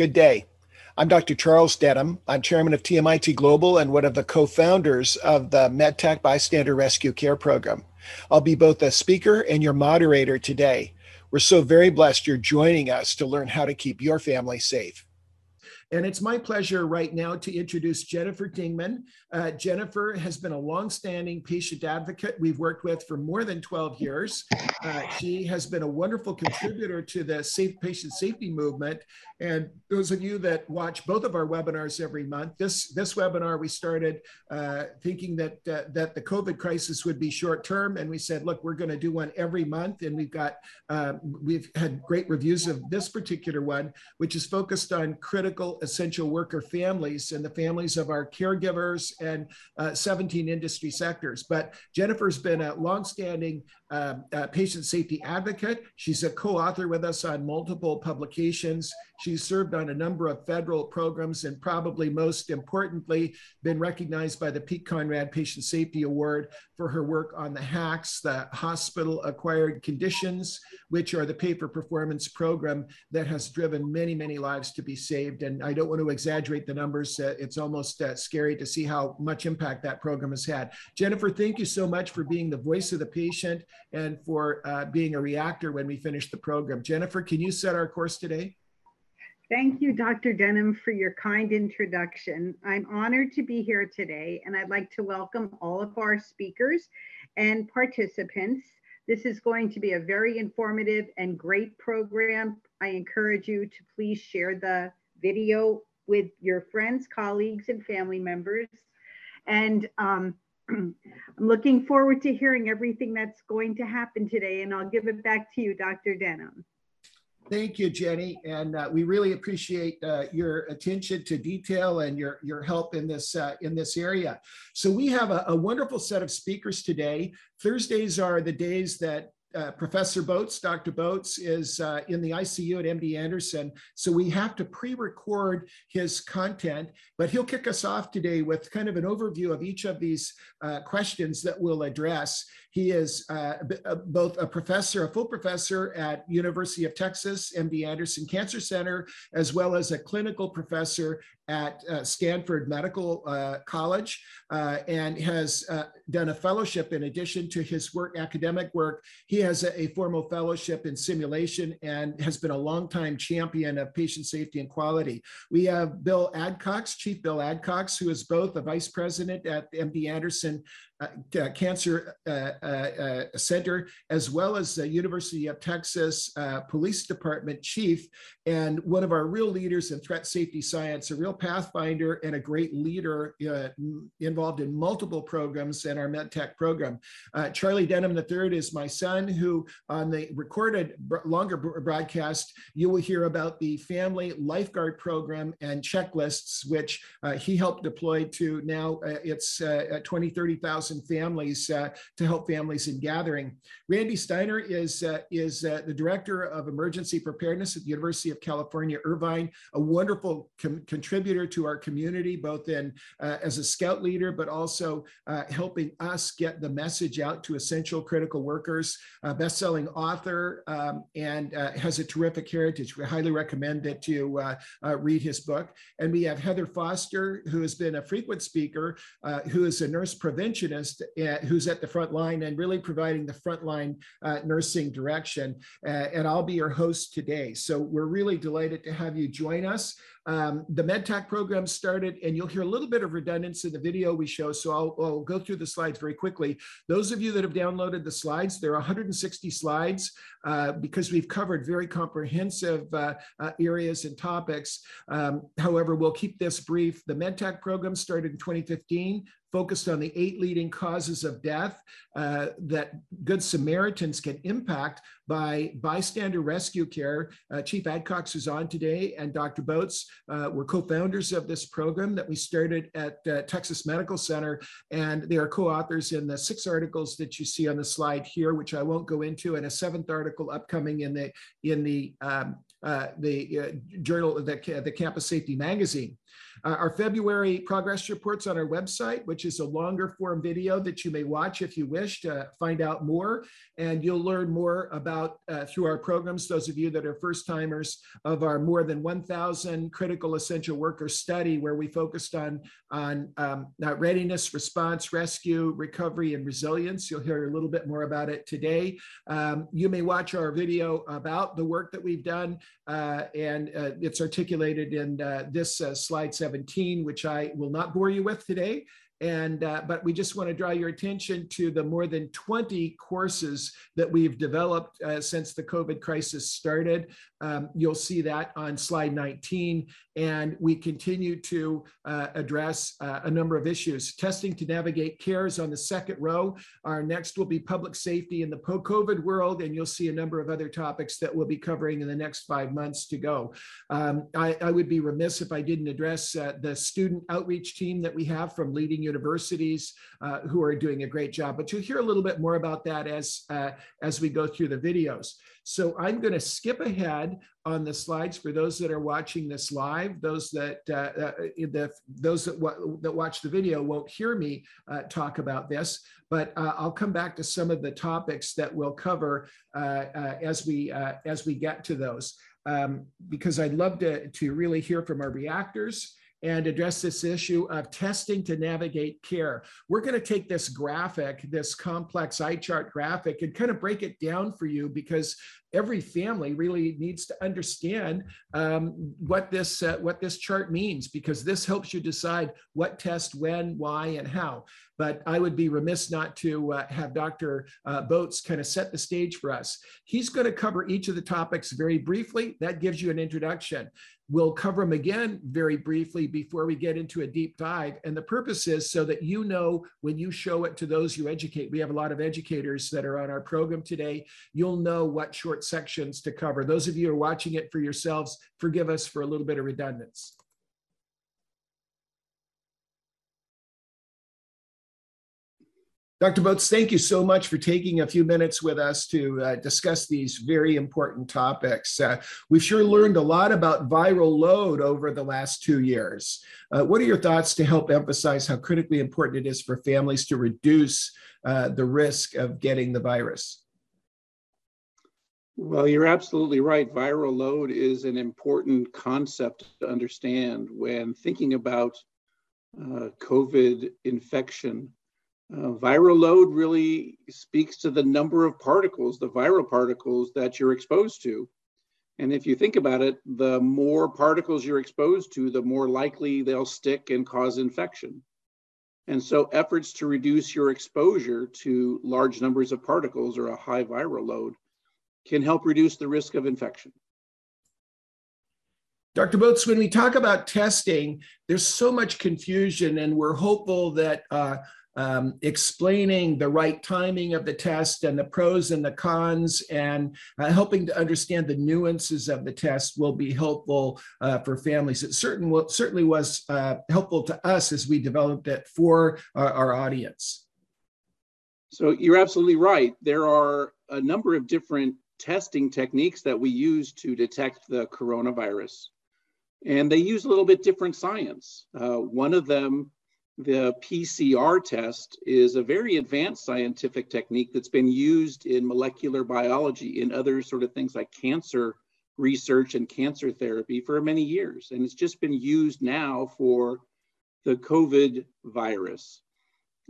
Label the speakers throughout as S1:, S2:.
S1: Good day. I'm Dr. Charles Denham. I'm chairman of TMIT Global and one of the co founders of the MedTac Bystander Rescue Care Program. I'll be both a speaker and your moderator today. We're so very blessed you're joining us to learn how to keep your family safe. And it's my pleasure right now to introduce Jennifer Dingman. Uh, Jennifer has been a longstanding patient advocate we've worked with for more than 12 years. Uh, she has been a wonderful contributor to the Safe Patient Safety Movement. And those of you that watch both of our webinars every month, this, this webinar we started uh, thinking that, uh, that the COVID crisis would be short term. And we said, look, we're going to do one every month. And we've got, uh, we've had great reviews of this particular one, which is focused on critical essential worker families and the families of our caregivers and uh, 17 industry sectors. But Jennifer's been a longstanding um, uh, patient safety advocate. She's a co-author with us on multiple publications. She's served on a number of federal programs and probably most importantly, been recognized by the Pete Conrad Patient Safety Award for her work on the HACS, the Hospital Acquired Conditions, which are the pay for performance program that has driven many, many lives to be saved. And I don't want to exaggerate the numbers. Uh, it's almost uh, scary to see how much impact that program has had. Jennifer, thank you so much for being the voice of the patient and for uh, being a reactor when we finish the program. Jennifer, can you set our course today?
S2: Thank you, Dr. Denham, for your kind introduction. I'm honored to be here today, and I'd like to welcome all of our speakers and participants. This is going to be a very informative and great program. I encourage you to please share the video with your friends, colleagues, and family members. And um, I'm looking forward to hearing everything that's going to happen today, and I'll give it back to you, Dr. Denham.
S1: Thank you, Jenny, and uh, we really appreciate uh, your attention to detail and your your help in this uh, in this area. So we have a, a, wonderful set of speakers today. Thursdays are the days that uh, Professor Botz, Dr. Botz, is uh, in the ICU at MD Anderson. So we have to pre record his content, but he'll kick us off today with kind of an overview of each of these uh, questions that we'll address. He is uh, uh, both a professor, a full professor at University of Texas, MD Anderson Cancer Center, as well as a clinical professor at uh, Stanford Medical uh, College uh, and has uh, done a fellowship in addition to his work, academic work. He has a, a, formal fellowship in simulation and has been a longtime champion of patient safety and quality. We have Bill Adcox, Chief Bill Adcox, who is both a vice president at MD Anderson uh, uh, Cancer uh, uh, Center, as well as the University of Texas Police Department Chief, and one of our real leaders in threat safety science, a real pathfinder and a great leader involved in multiple programs in our MedTac program. Charlie Denham III is my son, who on the recorded longer broadcast, you will hear about the family lifeguard program and checklists, which he helped deploy to now it's 20, 30,000 families uh, to help families in gathering. Randy Steiner is, uh, is uh, the Director of Emergency Preparedness at the University of California, Irvine, a wonderful contributor to our community, both in uh, as a scout leader, but also uh, helping us get the message out to essential critical workers, best-selling author, um, and has a terrific heritage. We highly recommend that you read his book. And we have Heather Foster, who has been a frequent speaker, who is a nurse preventionist at, who's at the front line and really providing the frontline uh, nursing direction. Uh, and I'll be your host today. So we're really delighted to have you join us. Um, the MedTac program started, and you'll hear a little bit of redundancy in the video we show, so I'll, I'll, go through the slides very quickly. Those of you that have downloaded the slides, there are 160 slides uh, because we've covered very comprehensive uh, uh, areas and topics. Um, however, we'll keep this brief. The MedTech program started in 2015 focused on the eight leading causes of death uh, that Good Samaritans can impact by bystander rescue care. Uh, Chief Adcox is on today, and Dr. Botz uh, were co-founders of this program that we started at uh, Texas Medical Center, and they are co-authors in the six articles that you see on the slide here, which I won't go into, and a seventh article upcoming in the in the um, uh, the uh, journal, the, the Campus Safety Magazine. Uh, our February progress reports on our website, which is a longer form video that you may watch if you wish to find out more. And you'll learn more about uh, through our programs, those of you that are first timers, of our more than 1,000 critical essential worker study, where we focused on, on um, readiness, response, rescue, recovery, and resilience. You'll hear a little bit more about it today. Um, you may watch our video about the work that we've done, uh, and uh, it's articulated in uh, this uh, slide 17, which I will not bore you with today. And, uh, but we just want to draw your attention to the more than 20 courses that we've developed uh, since the COVID crisis started. Um, you'll see that on slide 19. And we continue to uh, address uh, a number of issues. Testing to navigate cares on the second row. Our next will be public safety in the po-COVID world. And you'll see a number of other topics that we'll be covering in the next five months to go. Um, I, I, would be remiss if I didn't address uh, the student outreach team that we have from leading universities uh, who are doing a great job. But you'll hear a little bit more about that as, uh, as we go through the videos. So I'm going to skip ahead on the slides for those that are watching this live. Those that uh, uh, the, those that, that watch the video won't hear me uh, talk about this, but uh, I'll come back to some of the topics that we'll cover uh, uh, as we as we get to those. Um, because I'd love to, to really hear from our reactors and address this issue of testing to navigate care. We're going to take this graphic, this complex eye chart graphic, and kind of break it down for you because every family really needs to understand um, what this uh, what this chart means because this helps you decide what test, when, why, and how. But I would be remiss not to uh, have Dr. Uh, Botz kind of set the stage for us. He's going to cover each of the topics very briefly. That gives you an introduction. We'll cover them again very briefly before we get into a deep dive. And the purpose is so that you know when you show it to those you educate. We have a lot of educators that are on our program today. You'll know what short sections to cover. Those of you who are watching it for yourselves, forgive us for a little bit of redundance. Dr. Botz, thank you so much for taking a few minutes with us to uh, discuss these very important topics. Uh, we've sure learned a lot about viral load over the last two years. Uh, what are your thoughts to help emphasize how critically important it is for families to reduce uh, the risk of getting the virus?
S3: Well, you're absolutely right. Viral load is an important concept to understand when thinking about uh, COVID infection uh, viral load really speaks to the number of particles, the viral particles that you're exposed to. And if you think about it, the more particles you're exposed to, the more likely they'll stick and cause infection. And so efforts to reduce your exposure to large numbers of particles or a high viral load can help reduce the risk of infection.
S1: Dr. Botz, when we talk about testing, there's so much confusion, and we're hopeful that uh, um, explaining the right timing of the test and the pros and the cons and uh, helping to understand the nuances of the test will be helpful uh, for families. It certain, will, certainly was uh, helpful to us as we developed it for our, our audience.
S3: So you're absolutely right. There are a number of different testing techniques that we use to detect the coronavirus. And they use a little bit different science. Uh, one of them the PCR test is a very advanced scientific technique that's been used in molecular biology in other sort of things like cancer research and cancer therapy for many years. And it's just been used now for the COVID virus.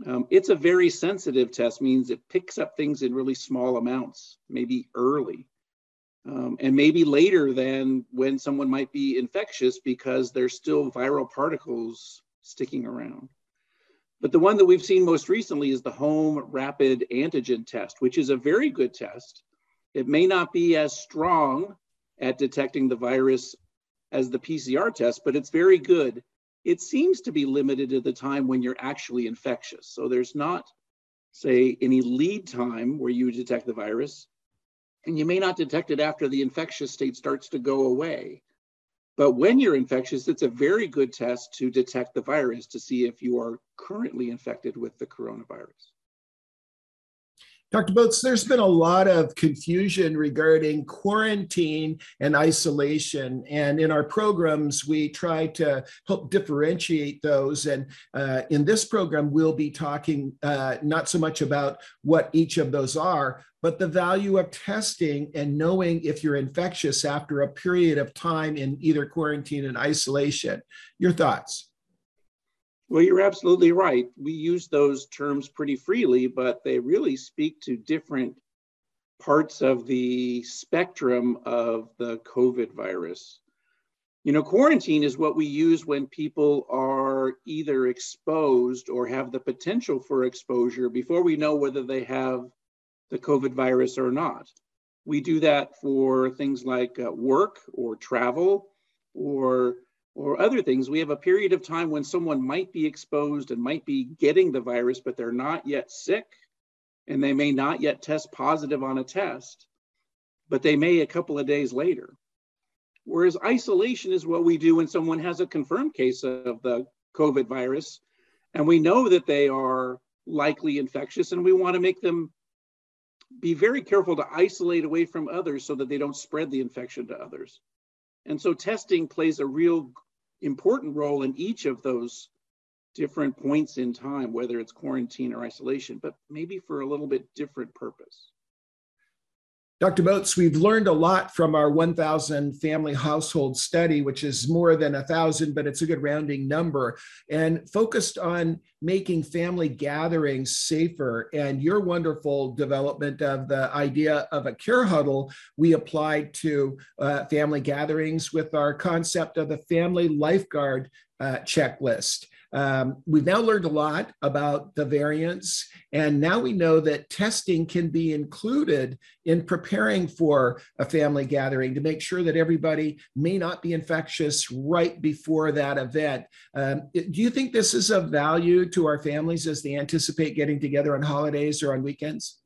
S3: Um, it's a very sensitive test, means it picks up things in really small amounts, maybe early. Um, and maybe later than when someone might be infectious because there's still viral particles sticking around. But the one that we've seen most recently is the home rapid antigen test, which is a very good test. It may not be as strong at detecting the virus as the PCR test, but it's very good. It seems to be limited to the time when you're actually infectious. So there's not, say, any lead time where you detect the virus, and you may not detect it after the infectious state starts to go away. But when you're infectious, it's a very good test to detect the virus to see if you are currently infected with the coronavirus.
S1: Dr. Botz, there's been a lot of confusion regarding quarantine and isolation. And in our programs, we try to help differentiate those. And uh, in this program, we'll be talking uh, not so much about what each of those are, but the value of testing and knowing if you're infectious after a period of time in either quarantine and isolation. Your thoughts?
S3: Well, you're absolutely right. We use those terms pretty freely, but they really speak to different parts of the spectrum of the COVID virus. You know, quarantine is what we use when people are either exposed or have the potential for exposure before we know whether they have the COVID virus or not. We do that for things like uh, work or travel or or other things. We have a period of time when someone might be exposed and might be getting the virus, but they're not yet sick and they may not yet test positive on a test, but they may a couple of days later. Whereas isolation is what we do when someone has a confirmed case of the COVID virus, and we know that they are likely infectious, and we want to make them be very careful to isolate away from others so that they don't spread the infection to others. And so testing plays a real important role in each of those different points in time, whether it's quarantine or isolation, but maybe for a little bit different purpose.
S1: Dr. Botz, we've learned a lot from our 1,000 family household study, which is more than a thousand, but it's a good rounding number, and focused on making family gatherings safer. And your wonderful development of the idea of a care huddle, we applied to uh, family gatherings with our concept of the family lifeguard uh, checklist. Um, we've now learned a lot about the variants, and now we know that testing can be included in preparing for a family gathering to make sure that everybody may not be infectious right before that event. Um, do you think this is of value to our families as they anticipate getting together on holidays or on weekends?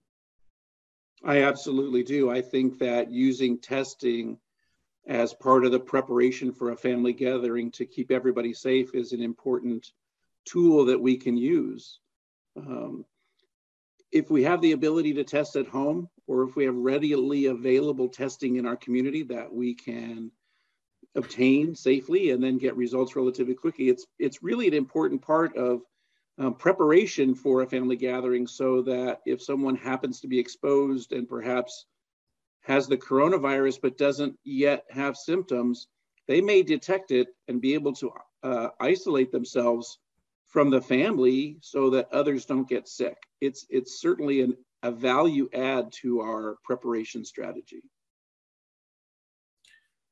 S3: I absolutely do. I think that using testing as part of the preparation for a family gathering to keep everybody safe is an important tool that we can use. Um, if we have the ability to test at home, or if we have readily available testing in our community that we can obtain safely and then get results relatively quickly, it's it's really an important part of um, preparation for a family gathering so that if someone happens to be exposed and perhaps has the coronavirus but doesn't yet have symptoms, they may detect it and be able to uh, isolate themselves from the family so that others don't get sick. It's, it's certainly an, a value add to our preparation strategy.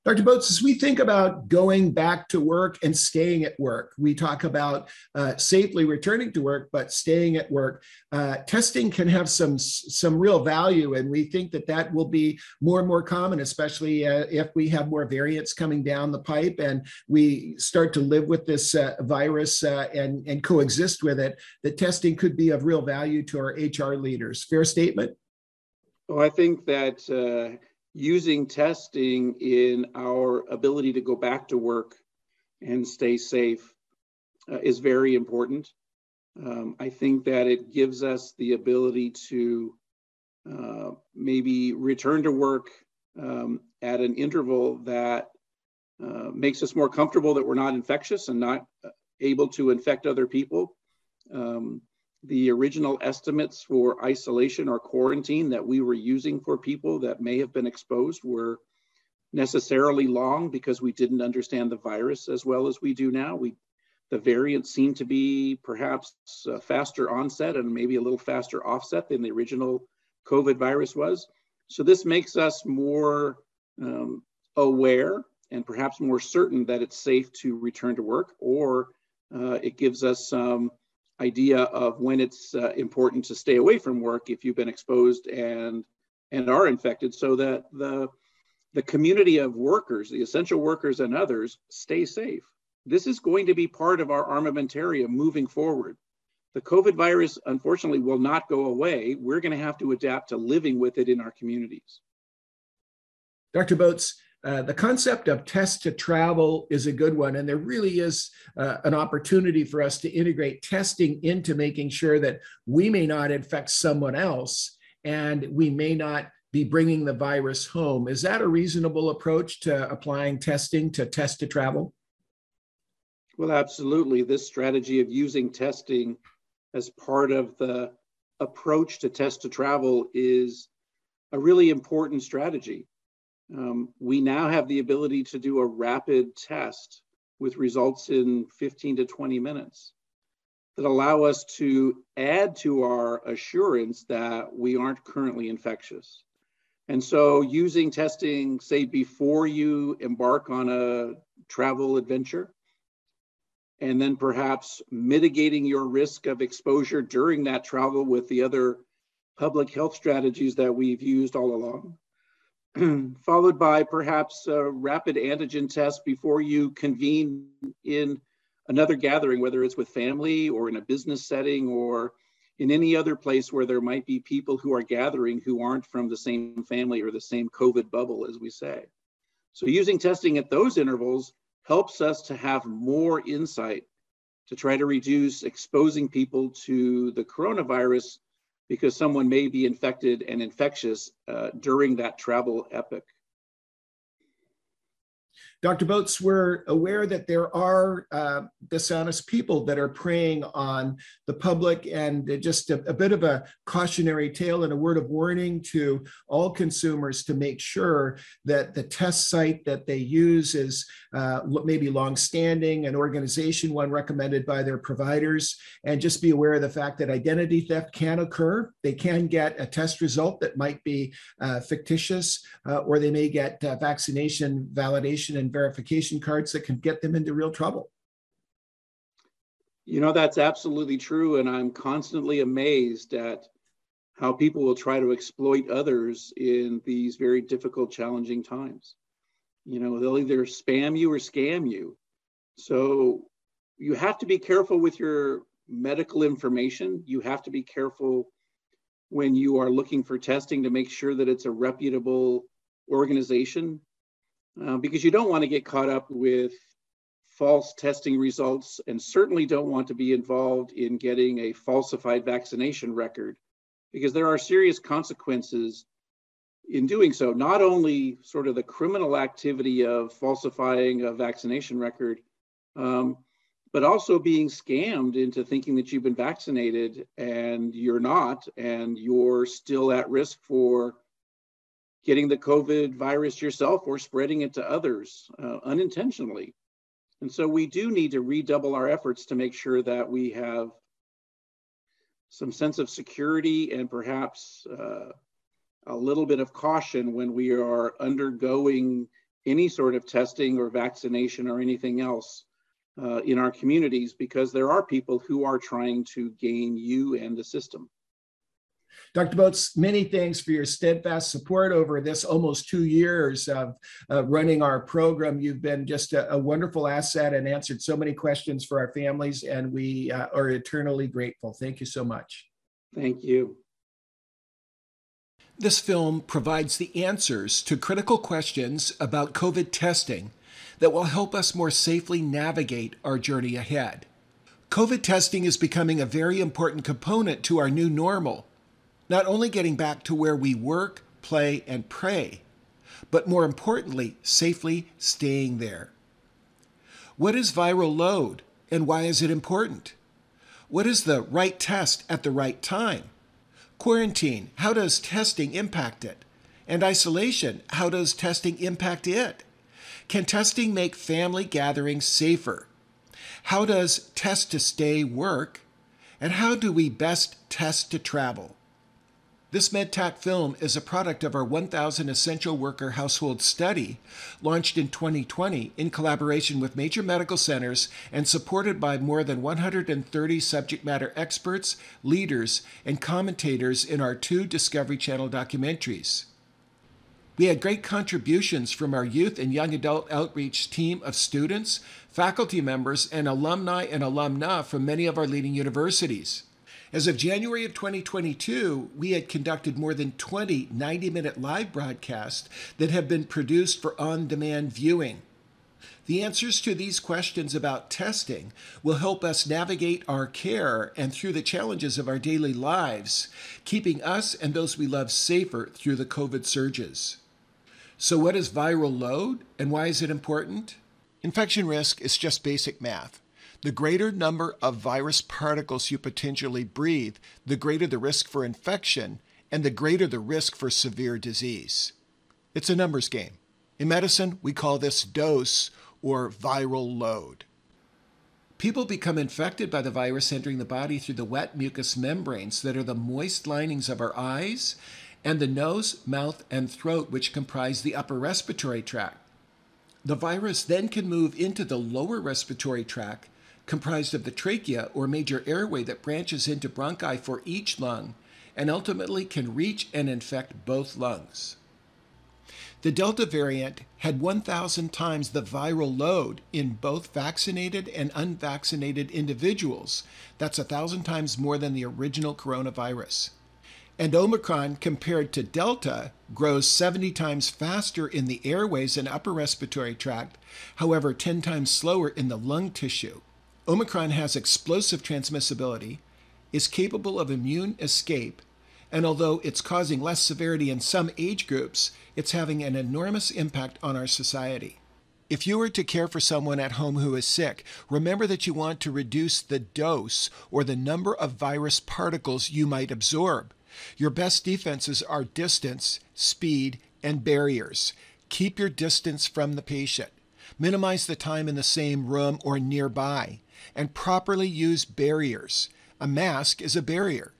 S1: Dr. Botz, as we think about going back to work and staying at work, we talk about uh, safely returning to work, but staying at work. Uh, testing can have some some real value, and we think that that will be more and more common, especially uh, if we have more variants coming down the pipe and we start to live with this uh, virus uh, and and coexist with it. That testing could be of real value to our HR leaders. Fair statement.
S3: Well, I think that uh, using testing in our ability to go back to work and stay safe uh, is very important. Um, I think that it gives us the ability to uh, maybe return to work um, at an interval that uh, makes us more comfortable that we're not infectious and not uh, able to infect other people. Um, the original estimates for isolation or quarantine that we were using for people that may have been exposed were necessarily long because we didn't understand the virus as well as we do now. We, the variants seem to be perhaps a faster onset and maybe a little faster offset than the original COVID virus was. So this makes us more um, aware and perhaps more certain that it's safe to return to work, or uh, it gives us some idea of when it's uh, important to stay away from work if you've been exposed and and are infected so that the the community of workers the essential workers and others stay safe. This is going to be part of our armamentarium moving forward. The covid virus unfortunately will not go away. We're going to have to adapt to living with it in our communities.
S1: Dr Botz uh, the concept of test to travel is a good one, and there really is uh, an opportunity for us to integrate testing into making sure that we may not infect someone else and we may not be bringing the virus home. Is that a reasonable approach to applying testing to test to travel?
S3: Well, absolutely. This strategy of using testing as part of the approach to test to travel is a really important strategy. Um, we now have the ability to do a rapid test with results in 15 to 20 minutes that allow us to add to our assurance that we aren't currently infectious. And so, using testing, say, before you embark on a travel adventure, and then perhaps mitigating your risk of exposure during that travel with the other public health strategies that we've used all along, followed by perhaps a rapid antigen test before you convene in another gathering, whether it's with family or in a business setting or in any other place where there might be people who are gathering who aren't from the same family or the same COVID bubble, as we say. So using testing at those intervals helps us to have more insight to try to reduce exposing people to the coronavirus because someone may be infected and infectious uh, during that travel epoch.
S1: Dr. Botz, we're aware that there are uh, dishonest people that are preying on the public, and just a, a, bit of a cautionary tale and a word of warning to all consumers to make sure that the test site that they use is uh, maybe long-standing, an organization one recommended by their providers, and just be aware of the fact that identity theft can occur. They can get a test result that might be uh, fictitious, uh, or they may get uh, vaccination validation and verification cards that can get them into real trouble.
S3: You know, that's absolutely true. And I'm constantly amazed at how people will try to exploit others in these very difficult, challenging times. You know, they'll either spam you or scam you. So you have to be careful with your medical information. You have to be careful when you are looking for testing to make sure that it's a reputable organization uh, because you don't want to get caught up with false testing results and certainly don't want to be involved in getting a falsified vaccination record because there are serious consequences in doing so. Not only sort of the criminal activity of falsifying a vaccination record, um, but also being scammed into thinking that you've been vaccinated and you're not, and you're still at risk for getting the COVID virus yourself or spreading it to others uh, unintentionally. And so we do need to redouble our efforts to make sure that we have some sense of security and perhaps uh, a little bit of caution when we are undergoing any sort of testing or vaccination or anything else uh, in our communities because there are people who are trying to gain you and the system.
S1: Dr. Botz, many thanks for your steadfast support over this almost two years of uh, running our program. You've been just a, a, wonderful asset and answered so many questions for our families, and we uh, are eternally grateful. Thank you so much.
S3: Thank you.
S1: This film provides the answers to critical questions about COVID testing that will help us more safely navigate our journey ahead. COVID testing is becoming a very important component to our new normal not only getting back to where we work, play, and pray, but more importantly, safely staying there. What is viral load and why is it important? What is the right test at the right time? Quarantine, how does testing impact it? And isolation, how does testing impact it? Can testing make family gatherings safer? How does test to stay work? And how do we best test to travel? This MedTac film is a product of our 1000 Essential Worker Household Study, launched in 2020 in collaboration with major medical centers and supported by more than 130 subject matter experts, leaders, and commentators in our two Discovery Channel documentaries. We had great contributions from our youth and young adult outreach team of students, faculty members, and alumni and alumna from many of our leading universities. As of January of 2022, we had conducted more than 20 90 minute live broadcasts that have been produced for on demand viewing. The answers to these questions about testing will help us navigate our care and through the challenges of our daily lives, keeping us and those we love safer through the COVID surges. So, what is viral load and why is it important? Infection risk is just basic math. The greater number of virus particles you potentially breathe, the greater the risk for infection and the greater the risk for severe disease. It's a numbers game. In medicine, we call this dose or viral load. People become infected by the virus entering the body through the wet mucous membranes that are the moist linings of our eyes and the nose, mouth, and throat, which comprise the upper respiratory tract. The virus then can move into the lower respiratory tract, comprised of the trachea or major airway that branches into bronchi for each lung, and ultimately can reach and infect both lungs. The Delta variant had 1,000 times the viral load in both vaccinated and unvaccinated individuals. That's 1,000 times more than the original coronavirus. And Omicron, compared to Delta, grows 70 times faster in the airways and upper respiratory tract, however, 10 times slower in the lung tissue. Omicron has explosive transmissibility, is capable of immune escape, and although it's causing less severity in some age groups, it's having an enormous impact on our society. If you were to care for someone at home who is sick, remember that you want to reduce the dose or the number of virus particles you might absorb. Your best defenses are distance, speed, and barriers. Keep your distance from the patient. Minimize the time in the same room or nearby. And properly use barriers. A mask is a barrier.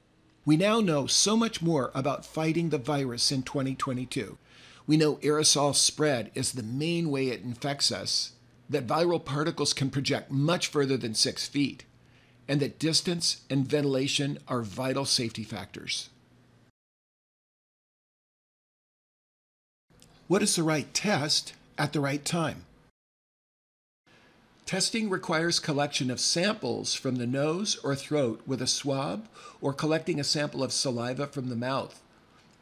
S1: We now know so much more about fighting the virus in 2022. We know aerosol spread is the main way it infects us, that viral particles can project much further than six feet, and that distance and ventilation are vital safety factors. What is the right test at the right time? Testing requires collection of samples from the nose or throat with a swab or collecting a sample of saliva from the mouth.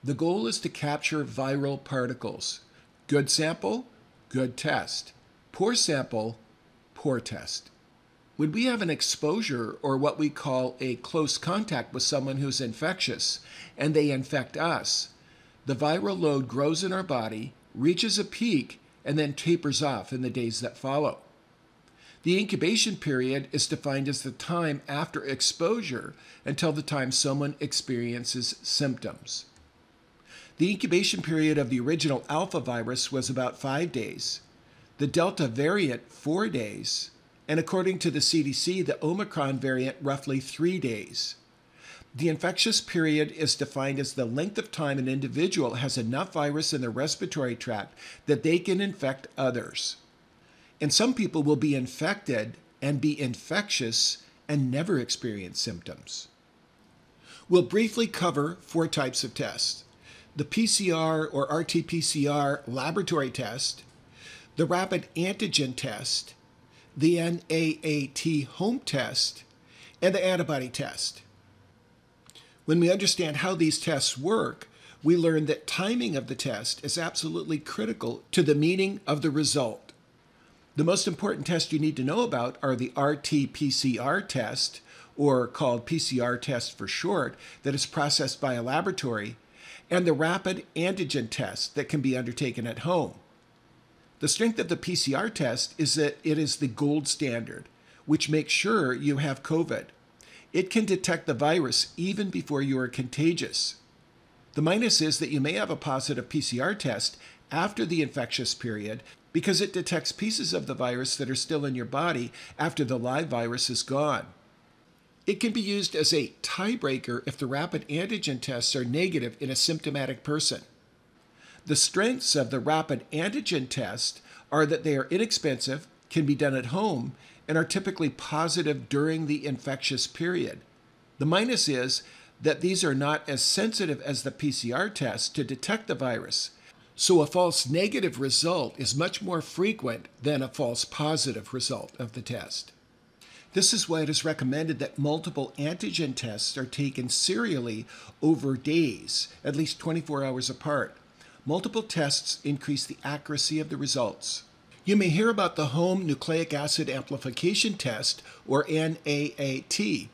S1: The goal is to capture viral particles. Good sample, good test. Poor sample, poor test. When we have an exposure or what we call a close contact with someone who's infectious and they infect us, the viral load grows in our body, reaches a peak, and then tapers off in the days that follow. The incubation period is defined as the time after exposure until the time someone experiences symptoms. The incubation period of the original alpha virus was about five days, the Delta variant, four days, and according to the CDC, the Omicron variant, roughly three days. The infectious period is defined as the length of time an individual has enough virus in their respiratory tract that they can infect others. And some people will be infected and be infectious and never experience symptoms. We'll briefly cover four types of tests the PCR or RT PCR laboratory test, the rapid antigen test, the NAAT home test, and the antibody test. When we understand how these tests work, we learn that timing of the test is absolutely critical to the meaning of the result. The most important tests you need to know about are the RT PCR test, or called PCR test for short, that is processed by a laboratory, and the rapid antigen test that can be undertaken at home. The strength of the PCR test is that it is the gold standard, which makes sure you have COVID. It can detect the virus even before you are contagious. The minus is that you may have a positive PCR test after the infectious period because it detects pieces of the virus that are still in your body after the live virus is gone. It can be used as a tiebreaker if the rapid antigen tests are negative in a symptomatic person. The strengths of the rapid antigen test are that they are inexpensive, can be done at home, and are typically positive during the infectious period. The minus is that these are not as sensitive as the PCR test to detect the virus, so a false negative result is much more frequent than a false positive result of the test. This is why it is recommended that multiple antigen tests are taken serially over days, at least 24 hours apart. Multiple tests increase the accuracy of the results. You may hear about the home nucleic acid amplification test, or NAAT.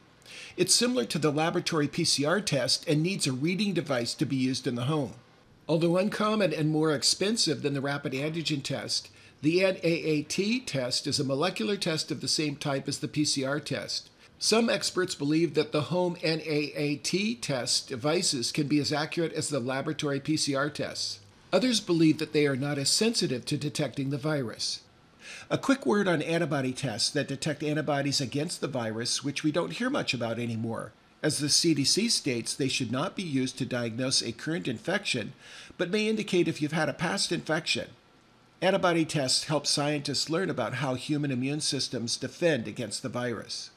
S1: It's similar to the laboratory PCR test and needs a reading device to be used in the home. Although uncommon and more expensive than the rapid antigen test, the NAAT test is a molecular test of the same type as the PCR test. Some experts believe that the home NAAT test devices can be as accurate as the laboratory PCR tests. Others believe that they are not as sensitive to detecting the virus. A quick word on antibody tests that detect antibodies against the virus, which we don't hear much about anymore. As the CDC states, they should not be used to diagnose a current infection, but may indicate if you've had a past infection. Antibody tests help scientists learn about how human immune systems defend against the virus.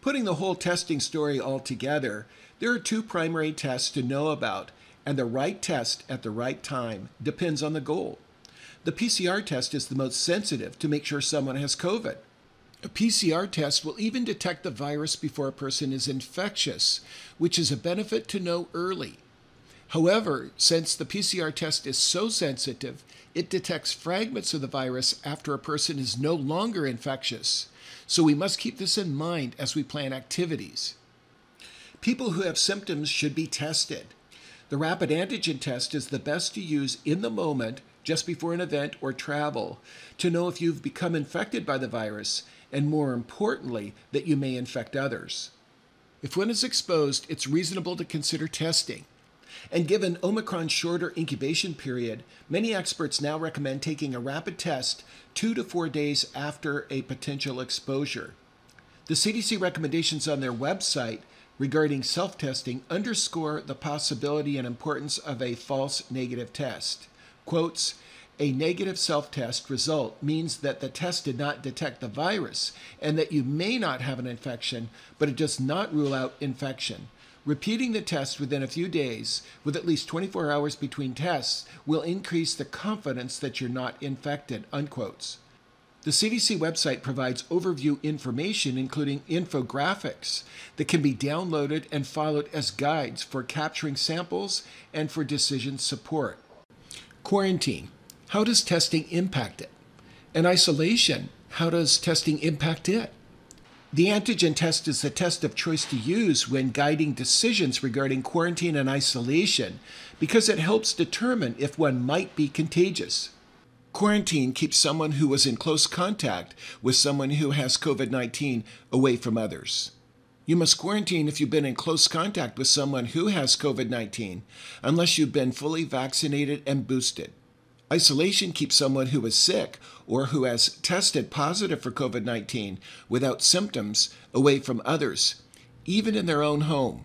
S1: Putting the whole testing story all together, there are two primary tests to know about, and the right test at the right time depends on the goal. The PCR test is the most sensitive to make sure someone has COVID. A PCR test will even detect the virus before a person is infectious, which is a benefit to know early. However, since the PCR test is so sensitive, it detects fragments of the virus after a person is no longer infectious. So we must keep this in mind as we plan activities. People who have symptoms should be tested. The rapid antigen test is the best to use in the moment just before an event or travel to know if you've become infected by the virus and more importantly, that you may infect others. If one is exposed, it's reasonable to consider testing. And given Omicron's shorter incubation period, many experts now recommend taking a rapid test two to four days after a potential exposure. The CDC recommendations on their website regarding self testing underscore the possibility and importance of a false negative test. Quotes, a negative self test result means that the test did not detect the virus and that you may not have an infection, but it does not rule out infection. Repeating the test within a few days, with at least 24 hours between tests, will increase the confidence that you're not infected. Unquotes. The CDC website provides overview information, including infographics, that can be downloaded and followed as guides for capturing samples and for decision support. Quarantine. How does testing impact it? And isolation, how does testing impact it? The antigen test is the test of choice to use when guiding decisions regarding quarantine and isolation because it helps determine if one might be contagious. Quarantine keeps someone who was in close contact with someone who has COVID 19 away from others. You must quarantine if you've been in close contact with someone who has COVID 19, unless you've been fully vaccinated and boosted. Isolation keeps someone who is sick or who has tested positive for COVID 19 without symptoms away from others, even in their own home.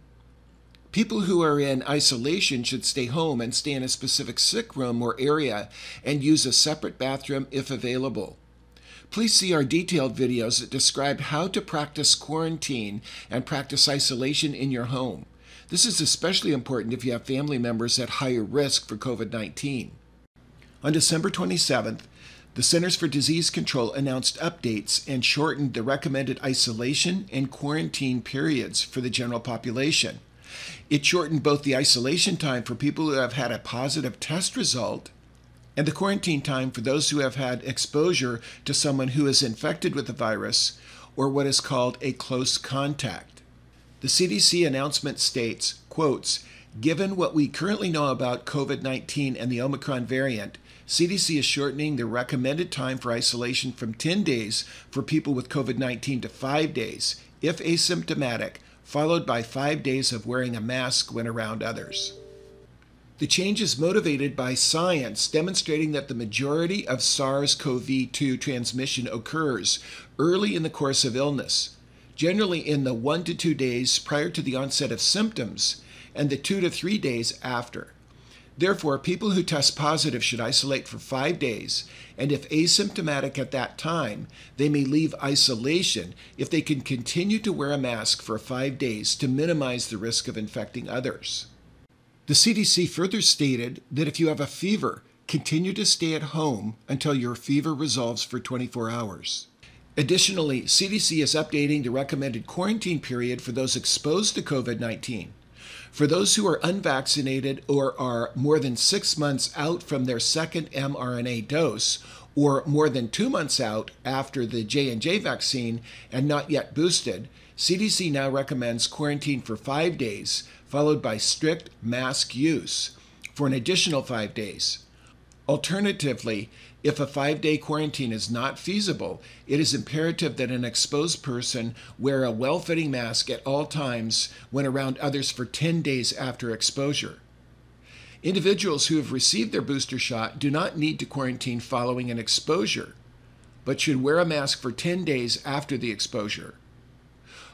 S1: People who are in isolation should stay home and stay in a specific sick room or area and use a separate bathroom if available. Please see our detailed videos that describe how to practice quarantine and practice isolation in your home. This is especially important if you have family members at higher risk for COVID 19. On December 27th, the Centers for Disease Control announced updates and shortened the recommended isolation and quarantine periods for the general population. It shortened both the isolation time for people who have had a positive test result and the quarantine time for those who have had exposure to someone who is infected with the virus or what is called a close contact. The CDC announcement states, quotes, Given what we currently know about COVID 19 and the Omicron variant, CDC is shortening the recommended time for isolation from 10 days for people with COVID 19 to 5 days, if asymptomatic, followed by 5 days of wearing a mask when around others. The change is motivated by science demonstrating that the majority of SARS CoV 2 transmission occurs early in the course of illness, generally in the 1 to 2 days prior to the onset of symptoms and the 2 to 3 days after. Therefore, people who test positive should isolate for five days, and if asymptomatic at that time, they may leave isolation if they can continue to wear a mask for five days to minimize the risk of infecting others. The CDC further stated that if you have a fever, continue to stay at home until your fever resolves for 24 hours. Additionally, CDC is updating the recommended quarantine period for those exposed to COVID 19. For those who are unvaccinated or are more than six months out from their second mRNA dose, or more than two months out after the J&J vaccine and not yet boosted, CDC now recommends quarantine for five days, followed by strict mask use for an additional five days. Alternatively, If a five day quarantine is not feasible, it is imperative that an exposed person wear a well fitting mask at all times when around others for 10 days after exposure. Individuals who have received their booster shot do not need to quarantine following an exposure, but should wear a mask for 10 days after the exposure.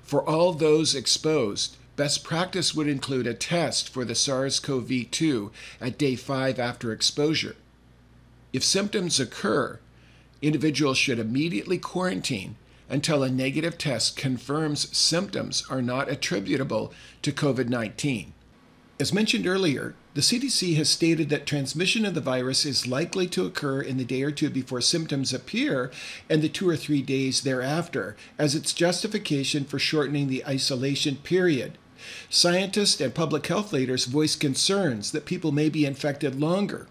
S1: For all those exposed, best practice would include a test for the SARS CoV 2 at day 5 after exposure. If symptoms occur, individuals should immediately quarantine until a negative test confirms symptoms are not attributable to COVID 19. As mentioned earlier, the CDC has stated that transmission of the virus is likely to occur in the day or two before symptoms appear and the two or three days thereafter, as its justification for shortening the isolation period. Scientists and public health leaders voice concerns that people may be infected longer.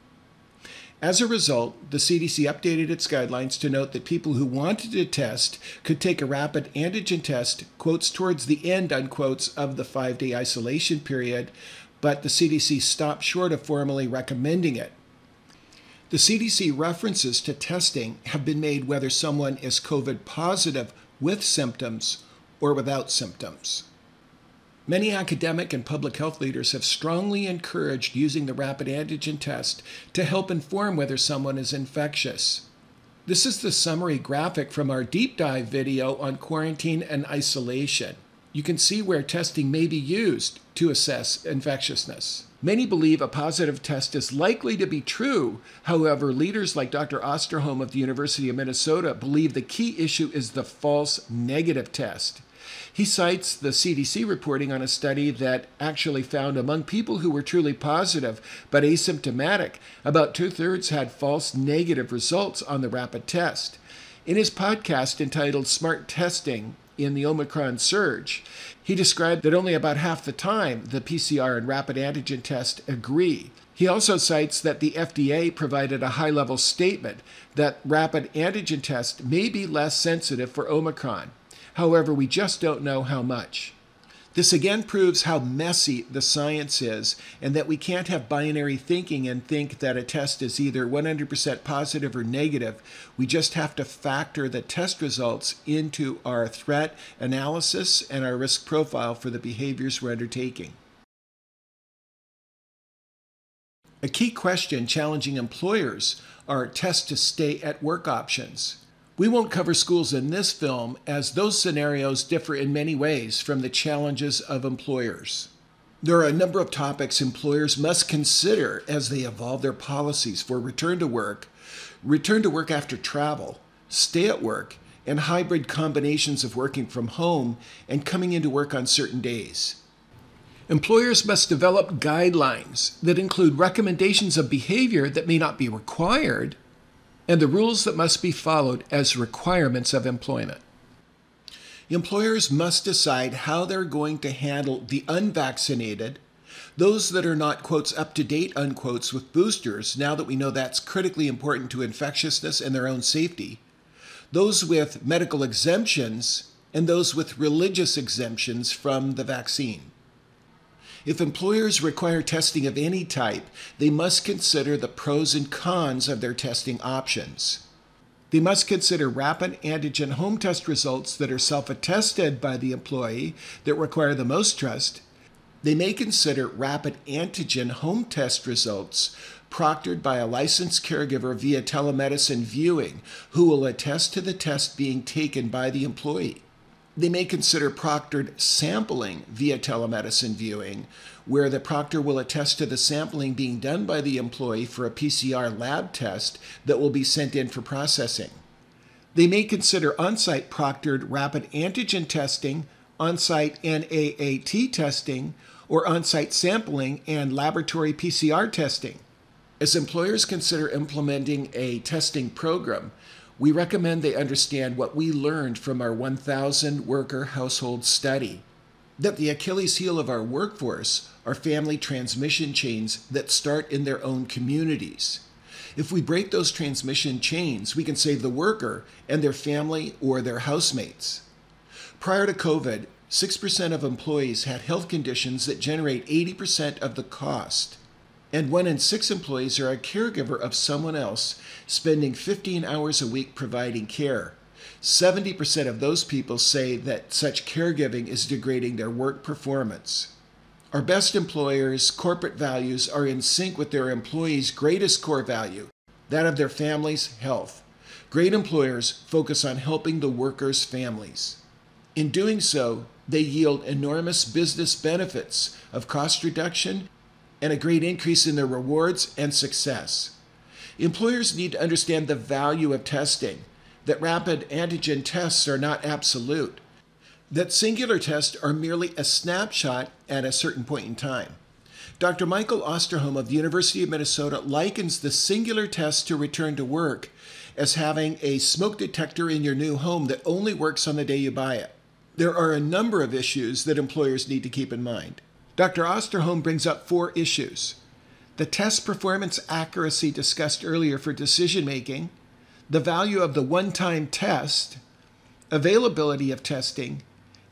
S1: As a result, the CDC updated its guidelines to note that people who wanted to test could take a rapid antigen test, quotes, towards the end, unquotes, of the five day isolation period, but the CDC stopped short of formally recommending it. The CDC references to testing have been made whether someone is COVID positive with symptoms or without symptoms. Many academic and public health leaders have strongly encouraged using the rapid antigen test to help inform whether someone is infectious. This is the summary graphic from our deep dive video on quarantine and isolation. You can see where testing may be used to assess infectiousness. Many believe a positive test is likely to be true. However, leaders like Dr. Osterholm of the University of Minnesota believe the key issue is the false negative test. He cites the CDC reporting on a study that actually found among people who were truly positive but asymptomatic, about two thirds had false negative results on the rapid test. In his podcast entitled Smart Testing in the Omicron Surge, he described that only about half the time the PCR and rapid antigen test agree. He also cites that the FDA provided a high level statement that rapid antigen test may be less sensitive for Omicron. However, we just don't know how much. This again proves how messy the science is, and that we can't have binary thinking and think that a test is either 100% positive or negative. We just have to factor the test results into our threat analysis and our risk profile for the behaviors we're undertaking. A key question challenging employers are test to stay at work options. We won't cover schools in this film as those scenarios differ in many ways from the challenges of employers. There are a number of topics employers must consider as they evolve their policies for return to work, return to work after travel, stay at work, and hybrid combinations of working from home and coming into work on certain days. Employers must develop guidelines that include recommendations of behavior that may not be required and the rules that must be followed as requirements of employment. Employers must decide how they're going to handle the unvaccinated, those that are not, quotes, up to date, unquotes, with boosters, now that we know that's critically important to infectiousness and their own safety, those with medical exemptions, and those with religious exemptions from the vaccine. If employers require testing of any type, they must consider the pros and cons of their testing options. They must consider rapid antigen home test results that are self attested by the employee that require the most trust. They may consider rapid antigen home test results proctored by a licensed caregiver via telemedicine viewing who will attest to the test being taken by the employee. They may consider proctored sampling via telemedicine viewing, where the proctor will attest to the sampling being done by the employee for a PCR lab test that will be sent in for processing. They may consider on site proctored rapid antigen testing, on site NAAT testing, or on site sampling and laboratory PCR testing. As employers consider implementing a testing program, we recommend they understand what we learned from our 1,000 worker household study that the Achilles heel of our workforce are family transmission chains that start in their own communities. If we break those transmission chains, we can save the worker and their family or their housemates. Prior to COVID, 6% of employees had health conditions that generate 80% of the cost. And one in six employees are a caregiver of someone else, spending 15 hours a week providing care. 70% of those people say that such caregiving is degrading their work performance. Our best employers' corporate values are in sync with their employees' greatest core value, that of their families' health. Great employers focus on helping the workers' families. In doing so, they yield enormous business benefits of cost reduction and a great increase in their rewards and success. Employers need to understand the value of testing, that rapid antigen tests are not absolute, that singular tests are merely a snapshot at a certain point in time. Dr. Michael Osterholm of the University of Minnesota likens the singular test to return to work as having a smoke detector in your new home that only works on the day you buy it. There are a number of issues that employers need to keep in mind. Dr. Osterholm brings up four issues the test performance accuracy discussed earlier for decision making, the value of the one time test, availability of testing,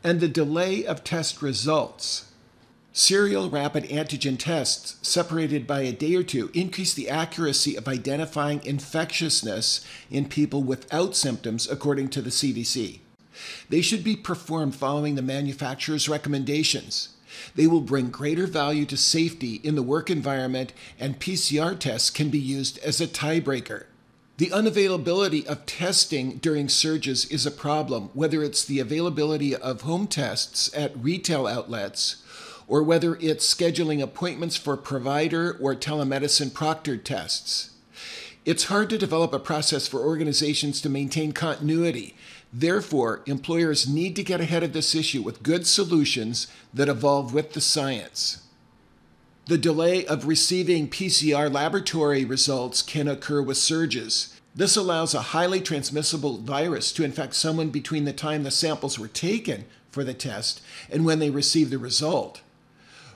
S1: and the delay of test results. Serial rapid antigen tests, separated by a day or two, increase the accuracy of identifying infectiousness in people without symptoms, according to the CDC. They should be performed following the manufacturer's recommendations. They will bring greater value to safety in the work environment, and PCR tests can be used as a tiebreaker. The unavailability of testing during surges is a problem, whether it's the availability of home tests at retail outlets or whether it's scheduling appointments for provider or telemedicine proctored tests. It's hard to develop a process for organizations to maintain continuity. Therefore, employers need to get ahead of this issue with good solutions that evolve with the science. The delay of receiving PCR laboratory results can occur with surges. This allows a highly transmissible virus to infect someone between the time the samples were taken for the test and when they receive the result.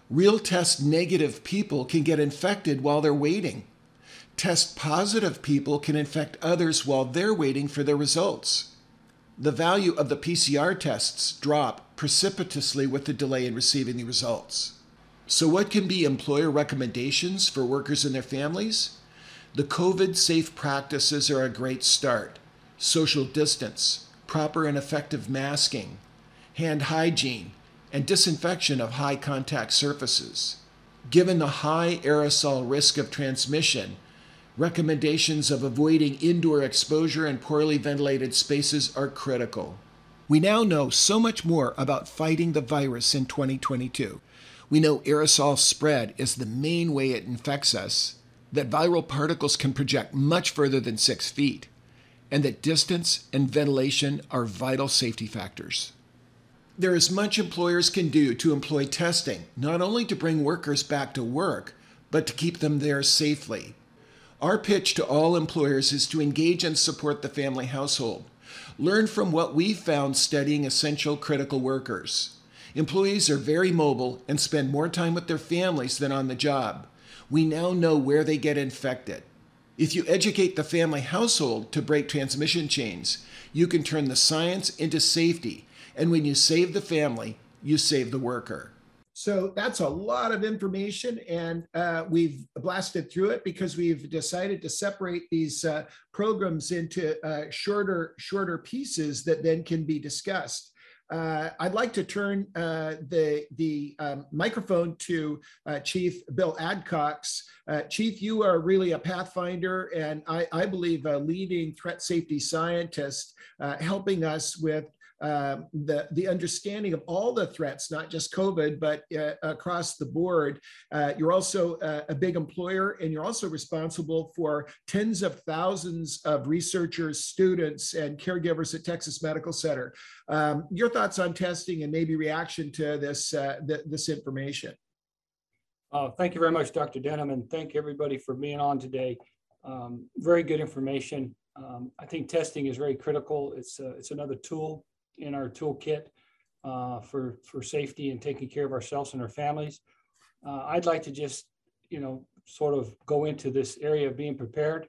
S1: Real test negative people can get infected while they're waiting. Test positive people can infect others while they're waiting for their results. The value of the PCR tests drop precipitously with the delay in receiving the results. So, what can be employer recommendations for workers and their families? The COVID safe practices are a great start social distance, proper and effective masking, hand hygiene, and disinfection of high contact surfaces. Given the high aerosol risk of transmission, recommendations of avoiding indoor exposure and poorly ventilated spaces are critical. We now know so much more about fighting the virus in 2022. We know aerosol spread is the main way it infects us, that viral particles can project much further than six feet, and that distance and ventilation are vital safety factors. There is much employers can do to employ testing, not only to bring workers back to work, but to keep them there safely. Our pitch to all employers is to engage and support the family household. Learn from what we've found studying essential critical workers. Employees are very mobile and spend more time with their families than on the job. We now know where they get infected. If you educate the family household to break transmission chains, you can turn the science into safety. And when you save the family, you save the worker. So that's a lot of information, and uh, we've blasted through it because we've decided to separate these uh, programs into uh, shorter, shorter pieces that then can be discussed. Uh, I'd like to turn uh, the, the um, microphone to uh, Chief Bill Adcox. Chief, you are really a pathfinder and I, I believe a leading threat safety scientist helping us with uh, the, the understanding of all the threats, not just COVID, but uh, across the board. Uh, you're also a, a big employer, and you're also responsible for tens of thousands of researchers, students, and caregivers at Texas Medical Center. Um, your thoughts on testing and maybe reaction to this, uh, th this information?
S4: Uh, thank you very much, Dr. Denham, and thank everybody for being on today. Um, very good information. Um, I think testing is very critical. It's, uh, it's another tool in our toolkit uh, for, for safety and taking care of ourselves and our families. Uh, I'd like to just, you know, sort of go into this area of being prepared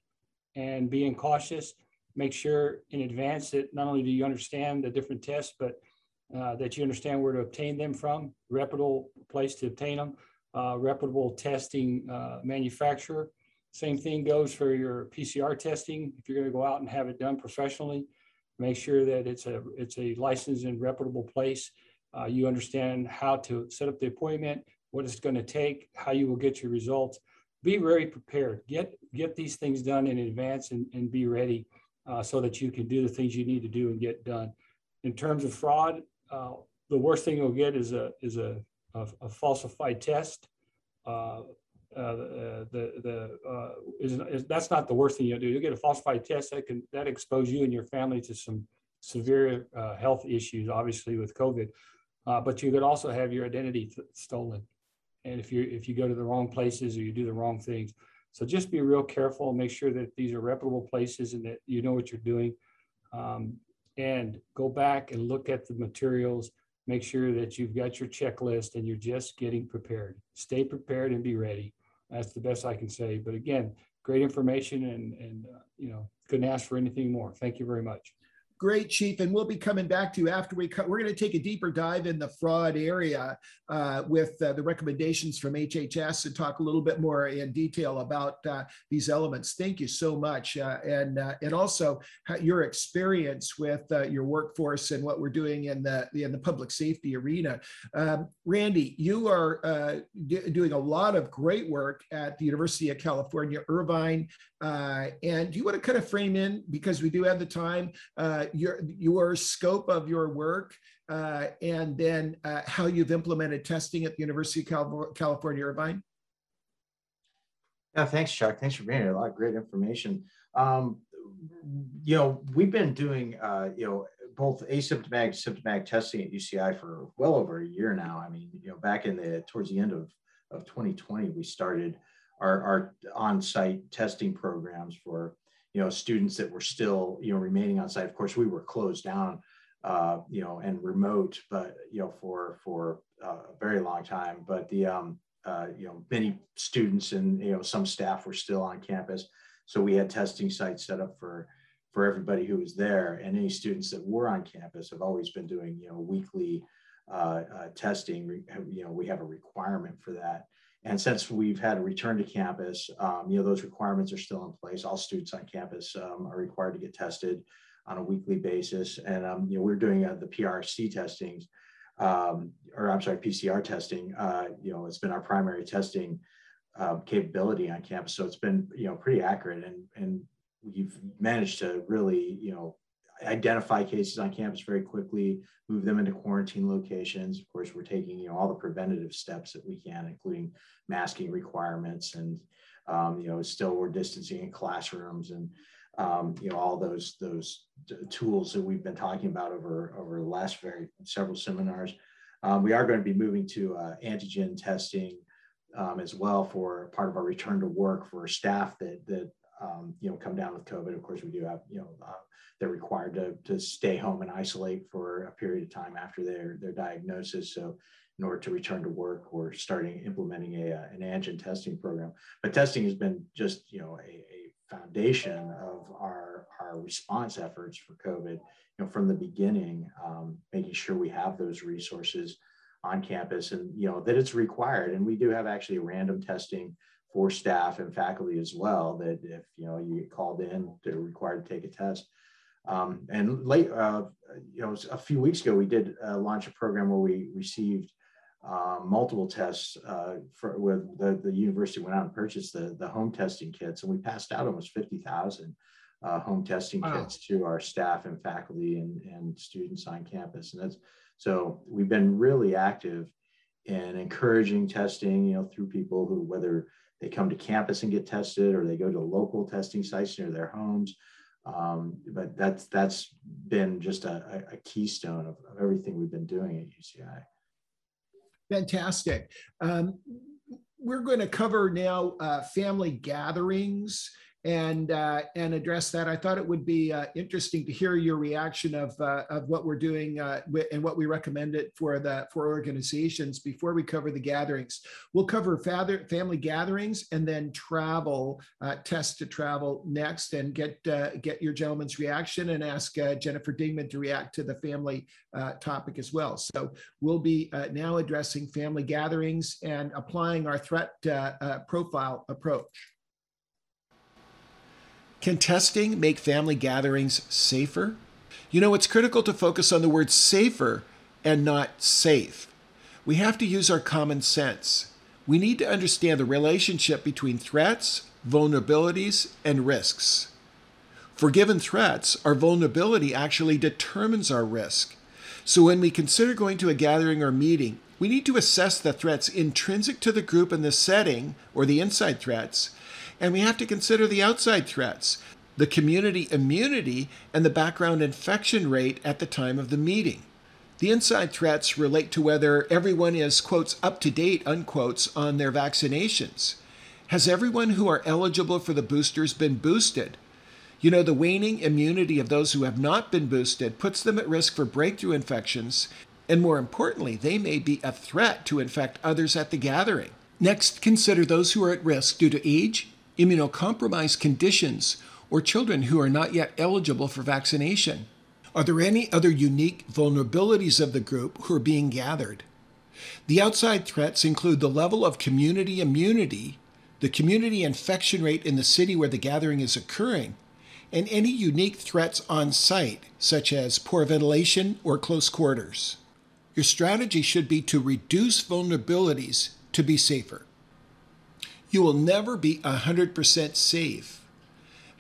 S4: and being cautious. Make sure in advance that not only do you understand the different tests, but uh, that you understand where to obtain them from, reputable place to obtain them. uh, reputable testing uh, manufacturer. Same thing goes for your PCR testing. If you're going to go out and have it done professionally, make sure that it's a it's a licensed and reputable place. Uh, you understand how to set up the appointment, what it's going to take, how you will get your results. Be very prepared. Get get these things done in advance and, and be ready uh, so that you can do the things you need to do and get done. In terms of fraud, uh, the worst thing you'll get is a is a, a, a falsified test. Uh, uh, the uh, is, is, that's not the worst thing you'll do. You'll get a falsified test that can that expose you and your family to some severe uh, health issues, obviously with COVID. Uh, but you could also have your identity stolen, and if you if you go to the wrong places or you do the wrong things. So just be real careful and make sure that these are reputable places and that you know what you're doing. Um, and go back and look at the materials. Make sure that you've got your checklist and you're just getting prepared. Stay prepared and be ready. That's the best I can say. But again, great information and, and uh, you know, couldn't ask for anything more. Thank you very much.
S1: Great, Chief. And we'll be coming back to you after we cut. We're going to take a deeper dive in the fraud area uh, with uh, the recommendations from HHS and talk a little bit more in detail about uh, these elements. Thank you so much. Uh, and, uh, and also your experience with uh, your workforce and what we're doing in the, in the public safety arena. Um, Randy, you are doing a lot of great work at the University of California, Irvine. and do you want to kind of frame in, because we do have the time, your your scope of your work uh, and then uh, how you've implemented testing at the University of California, Irvine?
S5: Yeah, thanks, Chuck. Thanks for being here. A lot of great information. Um, you know, we've been doing, uh, you know, both asymptomatic symptomatic testing at UCI for well over a year now. I mean, you know, back in the towards the end of, of 2020, we started our, our on-site testing programs for you know, students that were still, you know, remaining on site. Of course, we were closed down, uh, you know, and remote, but, you know, for, for uh, a very long time. But the, um, uh, you know, many students and, you know, some staff were still on campus. So we had testing sites set up for, for everybody who was there. And any students that were on campus have always been doing, you know, weekly uh, uh, testing. You know, we have a requirement for that. And since we've had a return to campus, um, you know, those requirements are still in place. All students on campus um, are required to get tested on a weekly basis. And, um, you know, we're doing uh, the PRC testings, um, or I'm sorry, PCR testing. Uh, you know, it's been our primary testing uh, capability on campus. So it's been, you know, pretty accurate and, and we've managed to really, you know, identify cases on campus very quickly, move them into quarantine locations. Of course, we're taking you know all the preventative steps that we can, including masking requirements and um, you know still we're distancing in classrooms and um, you know all those those tools that we've been talking about over over the last very several seminars. Um, we are going to be moving to uh, antigen testing um, as well for part of our return to work for staff that that um, you know come down with COVID. Of course, we do have you know uh, they're required to, to stay home and isolate for a period of time after their, their diagnosis. So in order to return to work, we're starting implementing a, uh, an antigen testing program. But testing has been just, you know, a, a foundation of our, our response efforts for COVID, you know, from the beginning, um, making sure we have those resources on campus and, you know, that it's required. And we do have actually random testing for staff and faculty as well that if, you know, you get called in, they're required to take a test. Um, and late, uh, you know, a few weeks ago, we did uh, launch a program where we received uh, multiple tests uh, for with the, the university went out and purchased the, the home testing kits, and we passed out almost 50,000 uh, home testing wow. kits to our staff and faculty and, and students on campus. And that's so we've been really active in encouraging testing, you know, through people who, whether they come to campus and get tested or they go to local testing sites near their homes. Um, but that's that's been just a, a keystone of, of, everything we've been doing at UCI.
S1: Fantastic. Um, we're going to cover now uh, family gatherings and uh, and address that. I thought it would be uh, interesting to hear your reaction of uh, of what we're doing uh, and what we recommended for the for organizations before we cover the gatherings. We'll cover father, family gatherings and then travel uh, test to travel next, and get uh, get your gentleman's reaction and ask Jennifer Dingman to react to the family topic as well. So we'll be now addressing family gatherings and applying our threat profile approach. Can testing make family gatherings safer? You know, it's critical to focus on the word safer and not safe. We have to use our common sense. We need to understand the relationship between threats, vulnerabilities, and risks. For given threats, our vulnerability actually determines our risk. So when we consider going to a gathering or meeting, we need to assess the threats intrinsic to the group and the setting, or the inside threats, and we have to consider the outside threats, the community immunity, and the background infection rate at the time of the meeting. The inside threats relate to whether everyone is, quotes, up to date, unquotes, on their vaccinations. Has everyone who are eligible for the boosters been boosted? You know, the waning immunity of those who have not been boosted puts them at risk for breakthrough infections, and more importantly, they may be a threat to infect others at the gathering. Next, consider those who are at risk due to age, immunocompromised conditions, or children who are not yet eligible for vaccination? Are there any other unique vulnerabilities of the group who are being gathered? The outside threats include the level of community immunity, the community infection rate in the city where the gathering is occurring, and any unique threats on site, such as poor ventilation or close quarters. Your strategy should be to reduce vulnerabilities to be safer. You will never be 100% safe.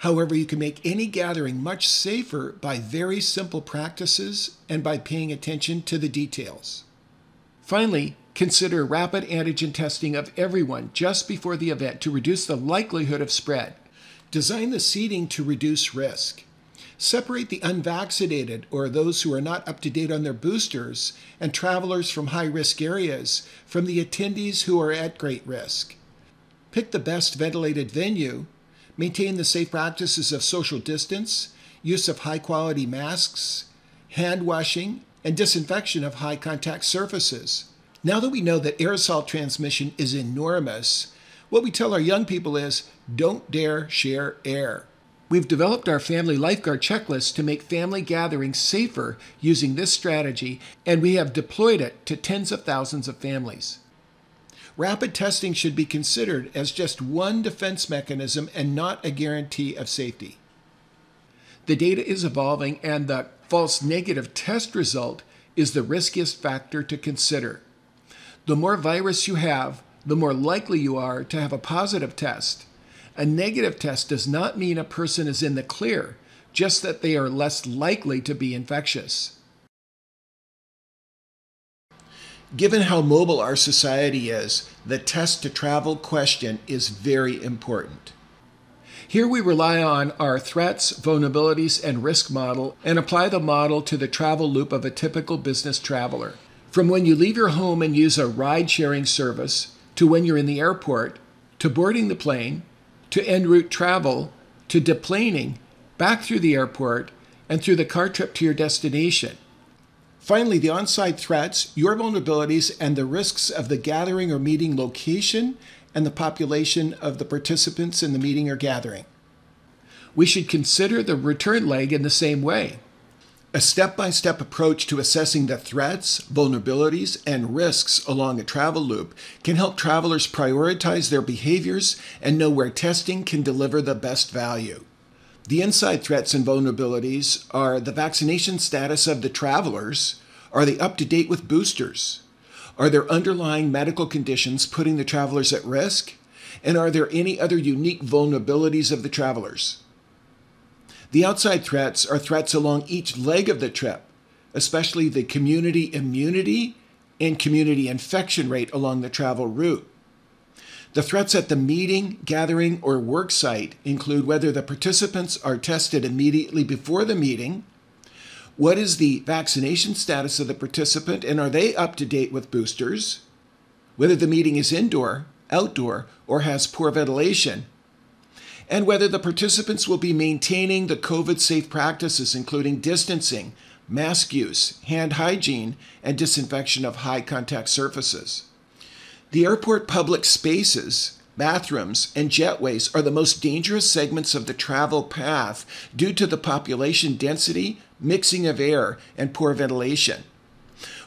S1: However, you can make any gathering much safer by very simple practices and by paying attention to the details. Finally, consider rapid antigen testing of everyone just before the event to reduce the likelihood of spread. Design the seating to reduce risk. Separate the unvaccinated or those who are not up to date on their boosters and travelers from high risk areas from the attendees who are at great risk. Pick the best ventilated venue, maintain the safe practices of social distance, use of high quality masks, hand washing, and disinfection of high contact surfaces. Now that we know that aerosol transmission is enormous, what we tell our young people is don't dare share air. We've developed our family lifeguard checklist to make family gatherings safer using this strategy, and we have deployed it to tens of thousands of families. Rapid testing should be considered as just one defense mechanism and not a guarantee of safety. The data is evolving, and the false negative test result is the riskiest factor to consider. The more virus you have, the more likely you are to have a positive test. A negative test does not mean a person is in the clear, just that they are less likely to be infectious. Given how mobile our society is, the test to travel question is very important. Here we rely on our threats, vulnerabilities, and risk model and apply the model to the travel loop of a typical business traveler. From when you leave your home and use a ride sharing service, to when you're in the airport, to boarding the plane, to en route travel, to deplaning, back through the airport, and through the car trip to your destination. Finally, the on site threats, your vulnerabilities, and the risks of the gathering or meeting location and the population of the participants in the meeting or gathering. We should consider the return leg in the same way. A step by step approach to assessing the threats, vulnerabilities, and risks along a travel loop can help travelers prioritize their behaviors and know where testing can deliver the best value. The inside threats and vulnerabilities are the vaccination status of the travelers. Are they up to date with boosters? Are there underlying medical conditions putting the travelers at risk? And are there any other unique vulnerabilities of the travelers? The outside threats are threats along each leg of the trip, especially the community immunity and community infection rate along the travel route. The threats at the meeting, gathering, or work site include whether the participants are tested immediately before the meeting, what is the vaccination status of the participant, and are they up to date with boosters, whether the meeting is indoor, outdoor, or has poor ventilation, and whether the participants will be maintaining the COVID safe practices, including distancing, mask use, hand hygiene, and disinfection of high contact surfaces. The airport public spaces, bathrooms, and jetways are the most dangerous segments of the travel path due to the population density, mixing of air, and poor ventilation.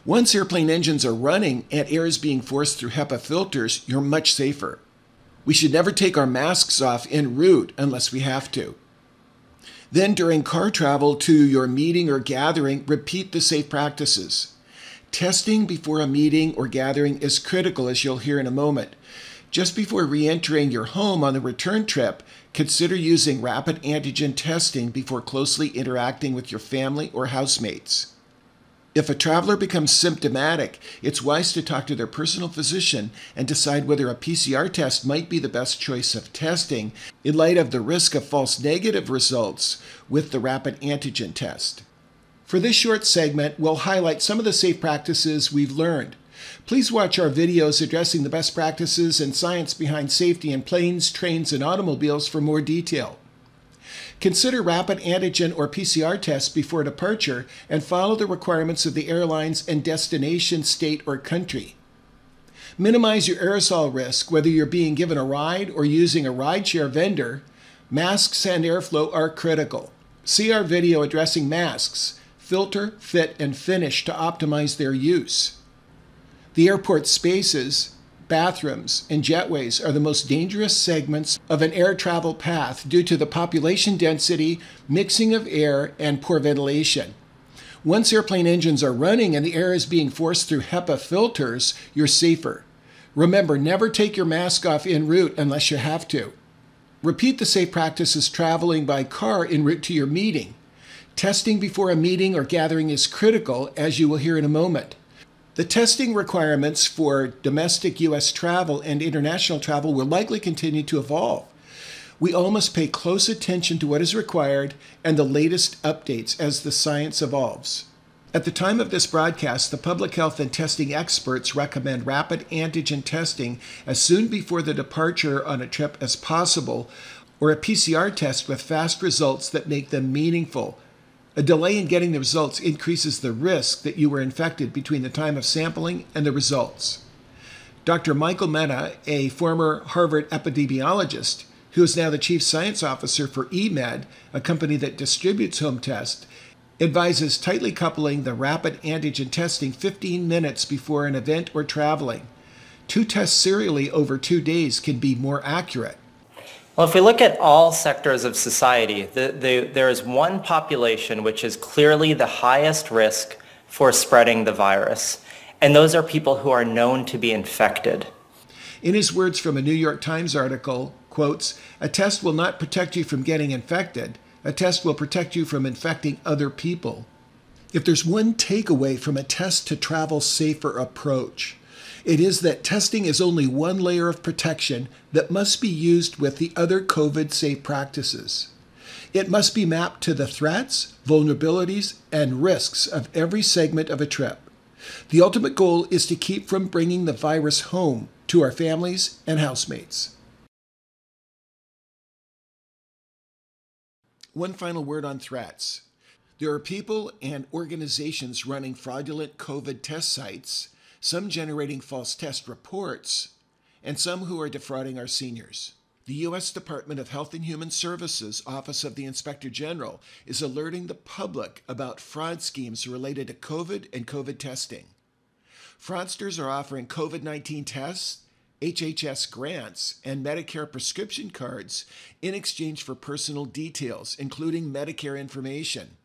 S1: Once airplane engines are running and air is being forced through HEPA filters, you're much safer. We should never take our masks off en route unless we have to. Then, during car travel to your meeting or gathering, repeat the safe practices. Testing before a meeting or gathering is critical, as you'll hear in a moment. Just before re entering your home on the return trip, consider using rapid antigen testing before closely interacting with your family or housemates. If a traveler becomes symptomatic, it's wise to talk to their personal physician and decide whether a PCR test might be the best choice of testing in light of the risk of false negative results with the rapid antigen test. For this short segment, we'll highlight some of the safe practices we've learned. Please watch our videos addressing the best practices and science behind safety in planes, trains, and automobiles for more detail. Consider rapid antigen or PCR tests before departure and follow the requirements of the airlines and destination state or country. Minimize your aerosol risk whether you're being given a ride or using a rideshare vendor. Masks and airflow are critical. See our video addressing masks, filter, fit, and finish to optimize their use. The airport spaces, bathrooms, and jetways are the most dangerous segments of an air travel path due to the population density, mixing of air, and poor ventilation. Once airplane engines are running and the air is being forced through HEPA filters, you're safer. Remember, never take your mask off en route unless you have to. Repeat the safe practices traveling by car en route to your meeting. Testing before a meeting or gathering is critical, as you will hear in a moment. The testing requirements for domestic U.S. travel and international travel will likely continue to evolve. We all must pay close attention to what is required and the latest updates as the science evolves. At the time of this broadcast, the public health and testing experts recommend rapid antigen testing as soon before the departure on a trip as possible, or a PCR test with fast results that make them meaningful a delay in getting the results increases the risk that you were infected between the time of sampling and the results. Dr. Michael Mina, a former Harvard epidemiologist, who is now the chief science officer for eMed, a company that distributes home tests, advises tightly coupling the rapid antigen testing 15 minutes before an event or traveling. Two tests serially over two days can be more accurate.
S6: Well, if we look at all sectors of society, the, the, there is one population which is clearly the highest risk for spreading the virus, and those are people who are known to be infected.
S1: In his words from a New York Times article, quotes, a test will not protect you from getting infected. A test will protect you from infecting other people. If there's one takeaway from a test to travel safer approach, it is that testing is only one layer of protection that must be used with the other COVID safe practices. It must be mapped to the threats, vulnerabilities, and risks of every segment of a trip. The ultimate goal is to keep from bringing the virus home to our families and housemates. One final word on threats. There are people and organizations running fraudulent COVID test sites some generating false test reports, and some who are defrauding our seniors. The U.S. Department of Health and Human Services Office of the Inspector General is alerting the public about fraud schemes related to COVID and COVID testing. Fraudsters are offering COVID 19 tests, HHS grants, and Medicare prescription cards in exchange for personal details, including Medicare information.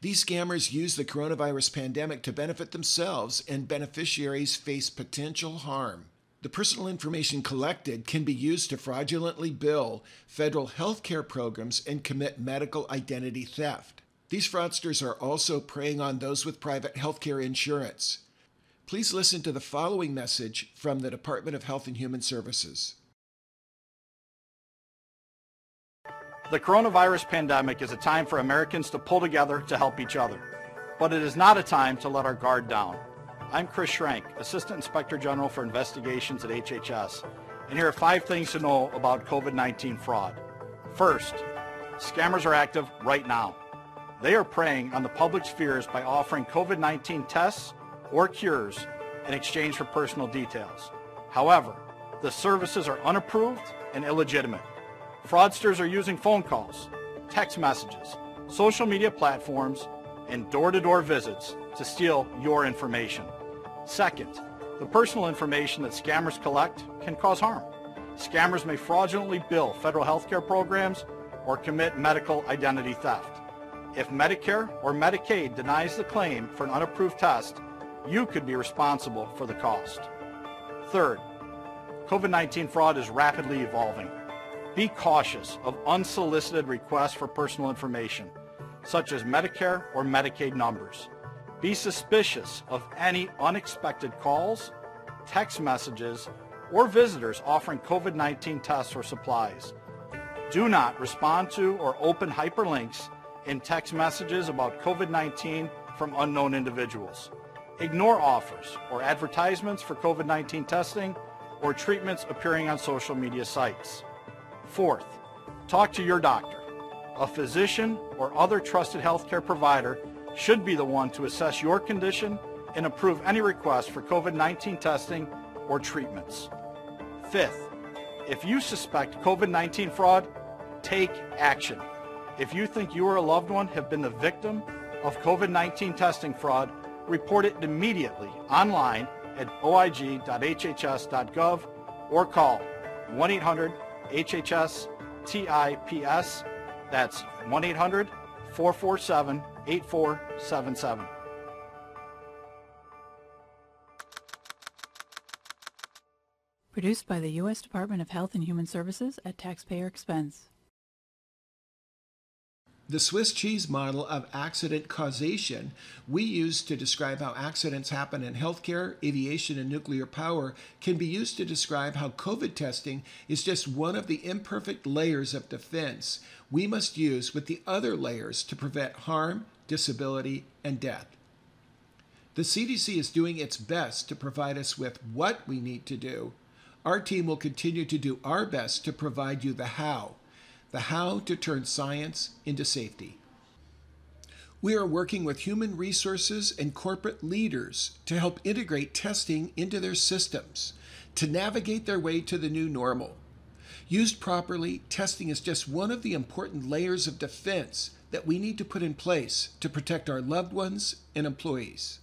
S1: These scammers use the coronavirus pandemic to benefit themselves, and beneficiaries face potential harm. The personal information collected can be used to fraudulently bill federal health care programs and commit medical identity theft. These fraudsters are also preying on those with private health care insurance. Please listen to the following message from the Department of Health and Human Services.
S7: The coronavirus pandemic is a time for Americans to pull together to help each other. But it is not a time to let our guard down. I'm Chris Schrank, Assistant Inspector General for Investigations at HHS, and here are five things to know about COVID-19 fraud. First, scammers are active right now. They are preying on the public's fears by offering COVID-19 tests or cures in exchange for personal details. However, the services are unapproved and illegitimate. Fraudsters are using phone calls, text messages, social media platforms, and door-to-door visits to steal your information. Second, the personal information that scammers collect can cause harm. Scammers may fraudulently bill federal health care programs or commit medical identity theft. If Medicare or Medicaid denies the claim for an unapproved test, you could be responsible for the cost. Third, COVID-19 fraud is rapidly evolving. Be cautious of unsolicited requests for personal information, such as Medicare or Medicaid numbers. Be suspicious of any unexpected calls, text messages, or visitors offering COVID-19 tests or supplies. Do not respond to or open hyperlinks in text messages about COVID-19 from unknown individuals. Ignore offers or advertisements for COVID-19 testing or treatments appearing on social media sites. Fourth, talk to your doctor. A physician or other trusted healthcare provider should be the one to assess your condition and approve any request for COVID-19 testing or treatments. Fifth, if you suspect COVID-19 fraud, take action. If you think you or a loved one have been the victim of COVID-19 testing fraud, report it immediately online at oig.hhs.gov or call 1-800-HHS-TIPS. That's 1-800-447-8477.
S8: Produced by the U.S. Department of Health and Human Services at taxpayer expense.
S1: The Swiss cheese model of accident causation we use to describe how accidents happen in healthcare, aviation, and nuclear power can be used to describe how COVID testing is just one of the imperfect layers of defense we must use with the other layers to prevent harm, disability, and death. The CDC is doing its best to provide us with what we need to do. Our team will continue to do our best to provide you the how the how to turn science into safety. We are working with human resources and corporate leaders to help integrate testing into their systems to navigate their way to the new normal. Used properly, testing is just one of the important layers of defense that we need to put in place to protect our loved ones and employees.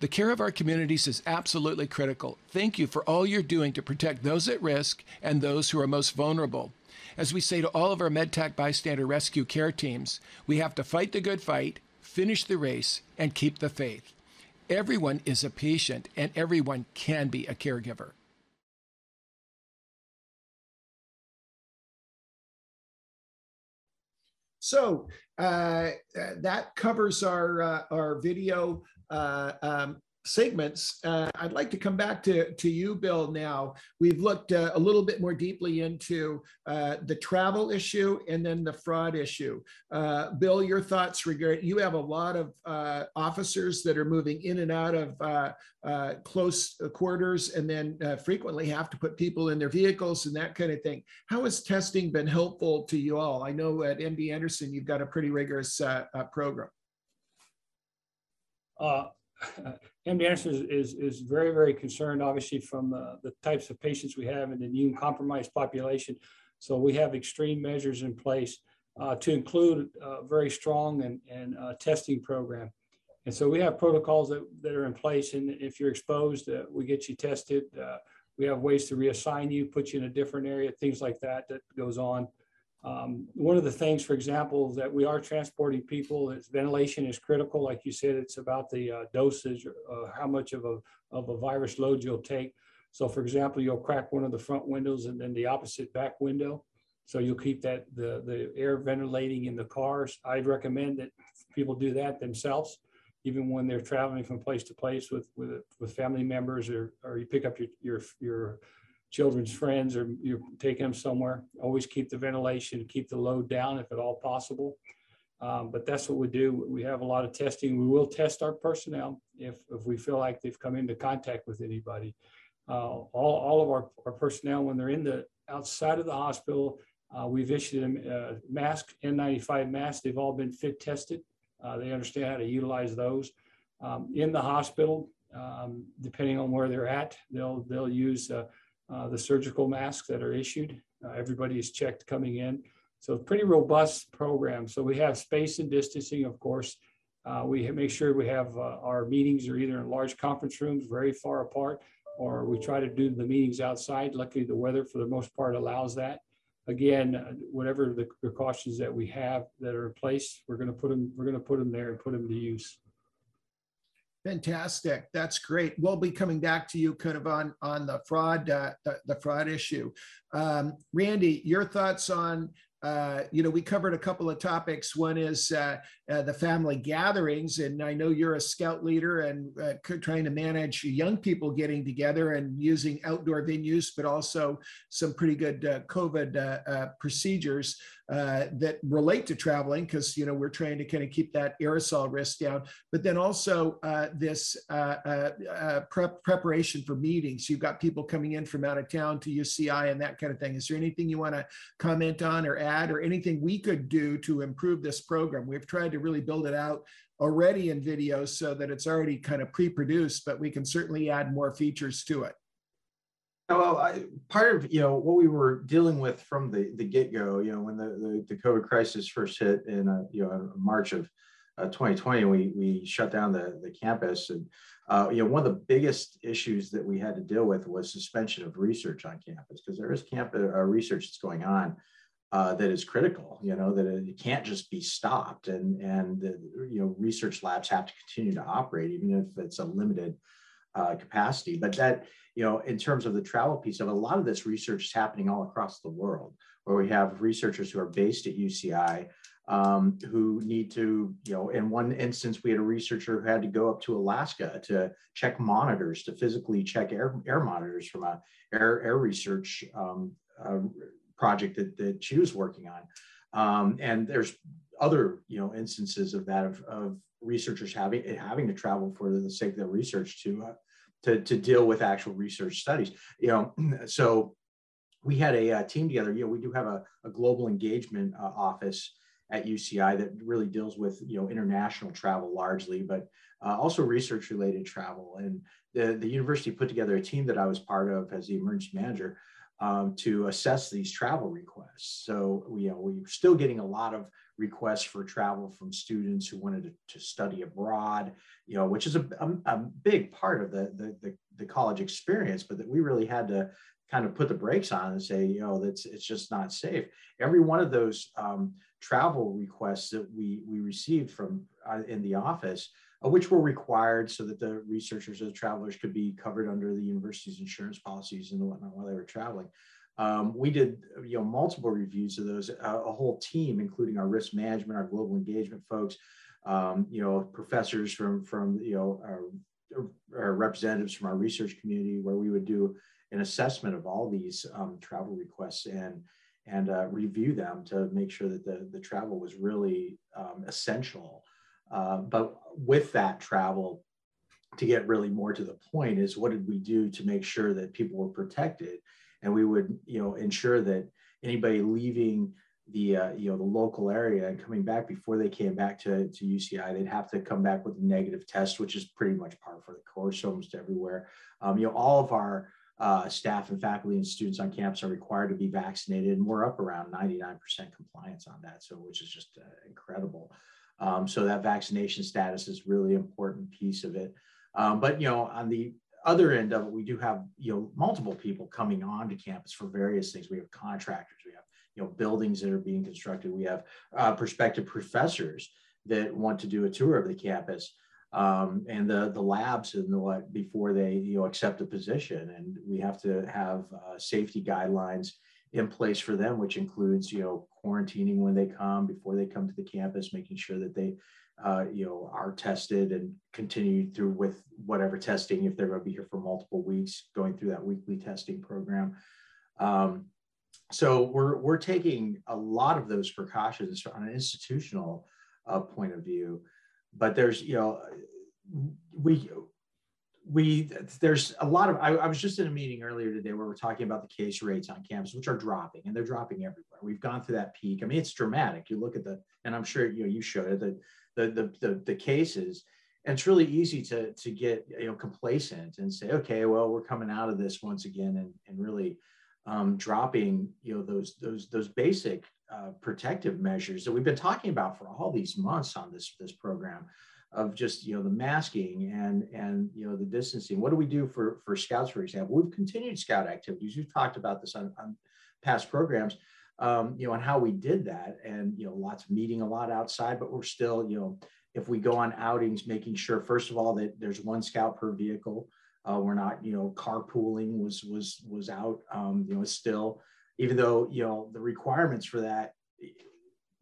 S1: The care of our communities is absolutely critical. Thank you for all you're doing to protect those at risk and those who are most vulnerable. As we say to all of our MedTac bystander rescue care teams, we have to fight the good fight, finish the race, and keep the faith. Everyone is a patient and everyone can be a caregiver. So uh, that covers our uh, our video uh, um, segments, uh, I'd like to come back to, to you, Bill, now. We've looked uh, a little bit more deeply into uh, the travel issue and then the fraud issue. Uh, Bill, your thoughts regarding, you have a lot of uh, officers that are moving in and out of uh, close quarters and then frequently have to put people in their vehicles and that kind of thing. How has testing been helpful to you all? I know at MD Anderson, you've got a pretty rigorous program.
S4: Uh, MD Anderson is, is, is, very, very concerned, obviously, from uh, the types of patients we have in the immune compromised population. So we have extreme measures in place uh, to include a very strong and, and uh, testing program. And so we have protocols that, that are in place. And if you're exposed, uh, we get you tested. Uh, we have ways to reassign you, put you in a different area, things like that that goes on. Um, one of the things, for example, that we are transporting people is ventilation is critical. Like you said, it's about the uh, dosage, uh, how much of a, of a virus load you'll take. So for example, you'll crack one of the front windows and then the opposite back window. So you'll keep that the, the air ventilating in the cars. I'd recommend that people do that themselves, even when they're traveling from place to place with, with, with family members or, or you pick up your, your, your children's friends or you're taking them somewhere. Always keep the ventilation, keep the load down if at all possible. Um, but that's what we do. We have a lot of testing. We will test our personnel if, if we feel like they've come into contact with anybody. Uh, all, all of our, our personnel, when they're in the outside of the hospital, Uh, we've issued them uh, mask, N95 masks. They've all been fit tested. Uh, they understand how to utilize those. Um, in the hospital, um, depending on where they're at, they'll they'll use uh, the surgical masks that are issued. Uh, everybody is checked coming in. So pretty robust program. So we have space and distancing, of course. Uh, we make sure we have uh, our meetings are either in large conference rooms very far apart, or we try to do the meetings outside. Luckily, the weather for the most part allows that. Again, uh, whatever the precautions that we have that are in place, we're going to put them. We're going to put them there and put them to use.
S1: Fantastic. That's great. We'll be coming back to you kind of on on the fraud uh, the, the fraud issue. Um, Randy, your thoughts on uh, you know, we covered a couple of topics. One is uh, uh, the family gatherings, and I know you're a scout leader and uh, trying to manage young people getting together and using outdoor venues, but also some pretty good uh, COVID uh, procedures that relate to traveling because you know we're trying to kind of keep that aerosol risk down. But then also this prep preparation for meetings. You've got people coming in from out of town to UCI and that kind of thing. Is there anything you want to comment on or add? Or anything we could do to improve this program. We've tried to really build it out already in videos so that it's already kind of pre-produced, but we can certainly add more features to it.
S5: Well, I, part of you know what we were dealing with from the the get go, you know, when the, the, the COVID crisis first hit in uh, you know March of uh, 2020, we we shut down the the campus, and uh, you know one of the biggest issues that we had to deal with was suspension of research on campus because there is camp uh, research that's going on uh, that is critical. You know that it can't just be stopped, and and the, you know research labs have to continue to operate even if it's a limited uh, capacity. But that you know in terms of the travel piece of a lot of this research is happening all across the world, where we have researchers who are based at UCI. Um, who need to, you know, in one instance, we had a researcher who had to go up to Alaska to check monitors, to physically check air, air monitors from a air, air research um, uh, project that, that she was working on. Um, and there's other, you know, instances of that of, of researchers having having to travel for the sake of their research to uh, to, to deal with actual research studies. You know, so we had a, a, uh, team together. You know, we do have a, a global engagement uh, office at UCI that really deals with you know international travel largely, but uh, also research related travel. And the the university put together a team that I was part of as the emergency manager um, to assess these travel requests. So you know we're still getting a lot of requests for travel from students who wanted to, to study abroad, you know, which is a, a, a big part of the, the, the, the, college experience, but that we really had to kind of put the brakes on and say, you know, that's it's just not safe. Every one of those um, travel requests that we we received from uh, in the office which were required so that the researchers or the travelers could be covered under the university's insurance policies and whatnot while they were traveling. Um, we did you know multiple reviews of those, uh, a whole team, including our risk management, our global engagement folks, um, you know, professors from from you know our, our, representatives from our research community, where we would do an assessment of all these um, travel requests and and uh, review them to make sure that the the travel was really um, essential uh, but with that travel, to get really more to the point, is what did we do to make sure that people were protected, and we would, you know, ensure that anybody leaving the uh, you know the local area and coming back before they came back to, to UCI, they'd have to come back with a negative test, which is pretty much par for the course almost everywhere. Um, you know, all of our uh, staff and faculty and students on campus are required to be vaccinated, and we're up around 99% compliance on that, so which is just uh, incredible. Um, so that vaccination status is really important piece of it. Um, but you know, on the other end of it, we do have you know multiple people coming onto campus for various things. We have contractors, we have you know buildings that are being constructed, we have uh, prospective professors that want to do a tour of the campus. Um, and the the labs and the what before they you know accept a position and we have to have uh, safety guidelines in place for them, which includes, you know, quarantining when they come, before they come to the campus, making sure that they, uh, you know, are tested and continue through with whatever testing if they're going to be here for multiple weeks, going through that weekly testing program. Um, so we're we're taking a lot of those precautions on an institutional uh, point of view, but there's you know we we there's a lot of I, I, was just in a meeting earlier today where we're talking about the case rates on campus which are dropping and they're dropping everywhere. We've gone through that peak. I mean it's dramatic. You look at the and i'm sure you know you showed it the the the, the, the cases and it's really easy to to get you know complacent and say okay well we're coming out of this once again and and really um, dropping you know those those those basic uh, protective measures that we've been talking about for all these months on this this program of just you know the masking and and you know the distancing. What do we do for for scouts for example? We've continued scout activities. We've talked about this on, on past programs um, you know and how we did that and you know lots of meeting a lot outside but we're still you know if we go on outings making sure first of all that there's one scout per vehicle uh, we're not you know carpooling was was was out um, you know still even though you know the requirements for that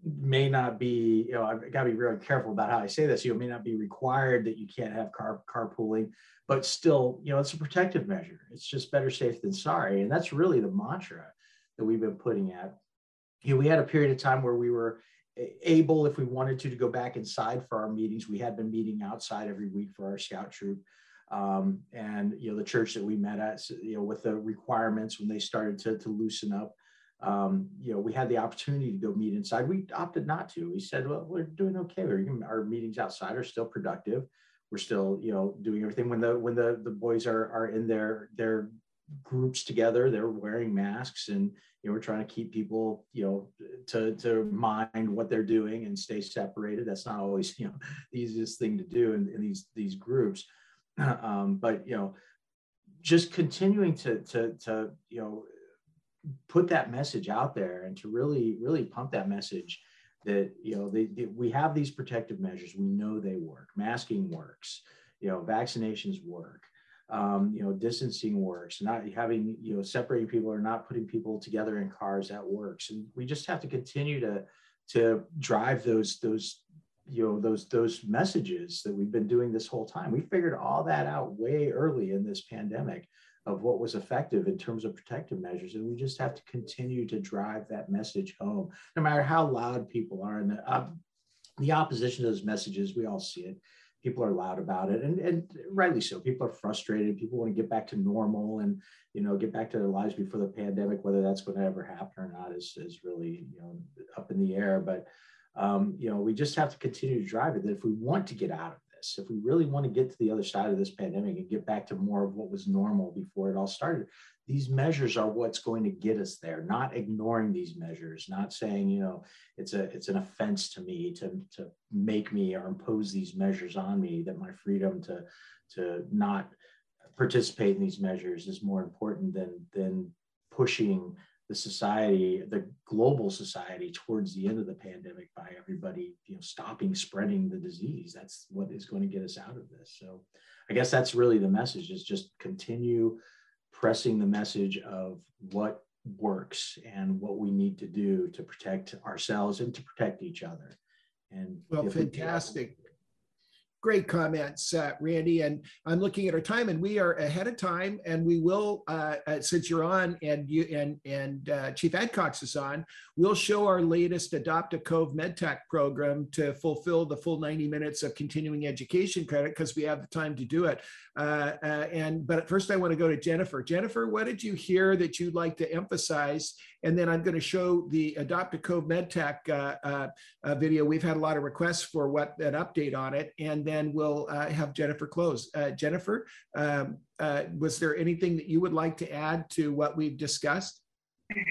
S5: may not be, you know, I've got to be really careful about how I say this. You know, may not be required that you can't have car carpooling, but still, you know, it's a protective measure. It's just better safe than sorry, and that's really the mantra that we've been putting at. You know, we had a period of time where we were able, if we wanted to, to go back inside for our meetings. We had been meeting outside every week for our scout troop. Um, and you know the church that we met at, you know, with the requirements when they started to, to loosen up, um, you know, we had the opportunity to go meet inside. We opted not to. We said, well, we're doing okay. We're, our meetings outside are still productive. We're still, you know, doing everything. When the when the the boys are are in their their groups together, they're wearing masks, and you know, we're trying to keep people, you know, to to mind what they're doing and stay separated. That's not always, you know, the easiest thing to do in, in these these groups. Um, but you know, just continuing to to to you know put that message out there and to really really pump that message that you know they, they, we have these protective measures. We know they work. Masking works you know vaccinations work um, you know distancing works not having you know separating people or not putting people together in cars that works. And we just have to continue to to drive those those you know those those messages that we've been doing this whole time. We figured all that out way early in this pandemic of what was effective in terms of protective measures. And we just have to continue to drive that message home, no matter how loud people are. And the, uh, the opposition to those messages, we all see it. People are loud about it, and, and rightly so. People are frustrated. People want to get back to normal and you know get back to their lives before the pandemic. Whether that's going to ever happen or not is is really you know up in the air. But um, you know we just have to continue to drive it. That if we want to get out of this, if we really want to get to the other side of this pandemic and get back to more of what was normal before it all started, these measures are what's going to get us there. Not ignoring these measures, not saying, you know, it's a it's an offense to me to to make me or impose these measures on me. That my freedom to to not participate in these measures is more important than than pushing the society, the global society towards the end of the pandemic by everybody, you know, stopping spreading the disease. That's what is going to get us out of this. So I guess that's really the message is just continue pressing the message of what works and what we need to do to protect ourselves and to protect each other. And
S1: well, fantastic. Great comments, uh, Randy. And I'm looking at our time, and we are ahead of time. And we will, uh, uh, since you're on, and you and and uh, Chief Adcox is on, we'll show our latest Adopt a Cove MedTac program to fulfill the full 90 minutes of continuing education credit because we have the time to do it. Uh, uh, and but first, I want to go to Jennifer. Jennifer, what did you hear that you'd like to emphasize? And then I'm going to show the Adopt a Cove MedTac video. We've had a lot of requests for what an update on it, and then we'll uh, have Jennifer close. Uh, Jennifer, um, uh, was there anything that you would like to add to what we've discussed?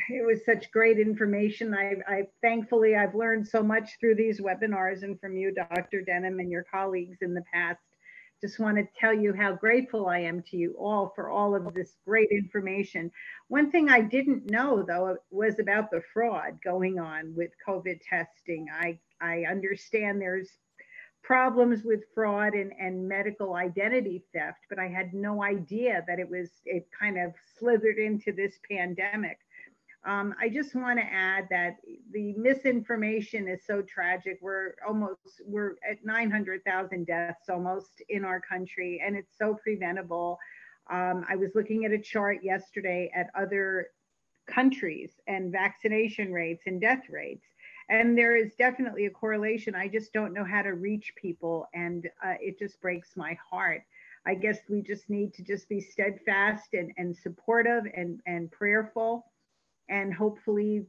S2: It was such great information. I, I thankfully I've learned so much through these webinars and from you, Dr. Denham, and your colleagues in the past. Just want to tell you how grateful I am to you all for all of this great information. One thing I didn't know though was about the fraud going on with COVID testing. I I understand there's problems with fraud and, and medical identity theft, but I had no idea that it was, it kind of slithered into this pandemic. Um, I just want to add that the misinformation is so tragic. We're almost, we're at 900,000 deaths almost in our country, and it's so preventable. Um, I was looking at a chart yesterday at other countries and vaccination rates and death rates and there is definitely a correlation. I just don't know how to reach people, and uh, it just breaks my heart. I guess we just need to just be steadfast and, and supportive and, and prayerful. And hopefully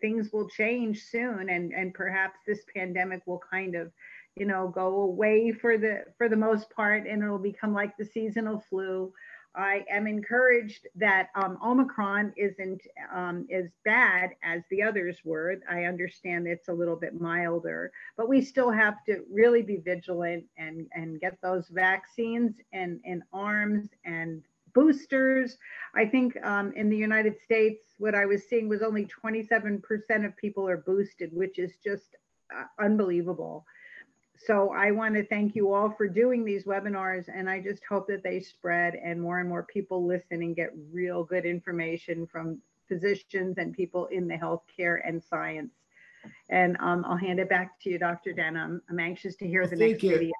S2: things will change soon and, and perhaps this pandemic will kind of, you know, go away for the for the most part and it'll become like the seasonal flu. I am encouraged that um, Omicron isn't um, as bad as the others were. I understand it's a little bit milder, but we still have to really be vigilant and, and get those vaccines and in arms and boosters. I think um, in the United States, what I was seeing was only 27% of people are boosted, which is just uh, unbelievable so I want to thank you all for doing these webinars and I just hope that they spread and more and more people listen and get real good information from physicians and people in the healthcare and science. And um, I'll hand it back to you, Dr. Denham. I'm anxious to hear
S9: well,
S2: the next
S9: you.
S2: video.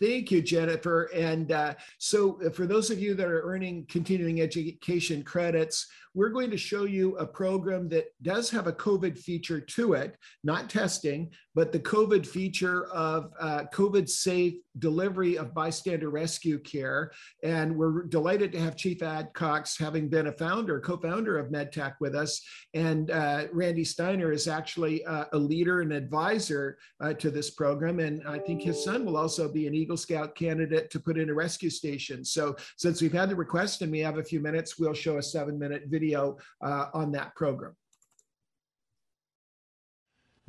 S9: Thank you, Jennifer. And uh, so uh, for those of you that are earning continuing education credits, we're going to show you a program that does have a COVID feature to it, not testing, but the COVID feature of uh, COVID safe delivery of bystander rescue care. And we're delighted to have Chief Adcox, having been a founder, co founder of MedTac with us. And uh, Randy Steiner is actually uh, a leader and advisor uh, to this program. And I think his son will also be an Eagle Scout candidate to put in a rescue station. So since we've had the request and we have a few minutes, we'll show a seven minute video uh, on that program.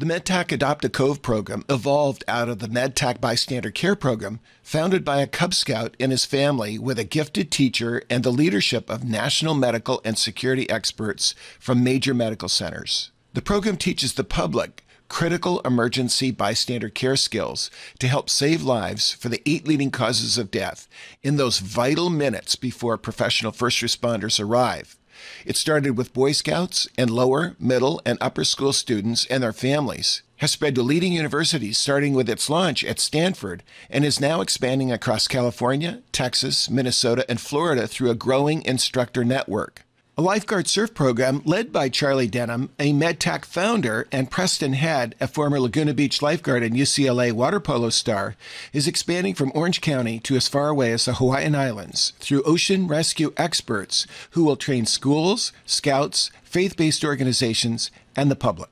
S1: The MedTac Adopt a Cove program evolved out of the MedTac Bystander Care program, founded by a Cub Scout and his family with a gifted teacher and the leadership of national medical and security experts from major medical centers. The program teaches the public critical emergency bystander care skills to help save lives for the eight leading causes of death in those vital minutes before professional first responders arrive. It started with Boy Scouts and lower, middle, and upper school students and their families, has spread to leading universities starting with its launch at Stanford, and is now expanding across California, Texas, Minnesota, and Florida through a growing instructor network. A lifeguard surf program led by Charlie Denham, a MedTac founder, and Preston Head, a former Laguna Beach lifeguard and UCLA water polo star, is expanding from Orange County to as far away as the Hawaiian Islands through ocean rescue experts who will train schools, scouts, faith based organizations, and the public.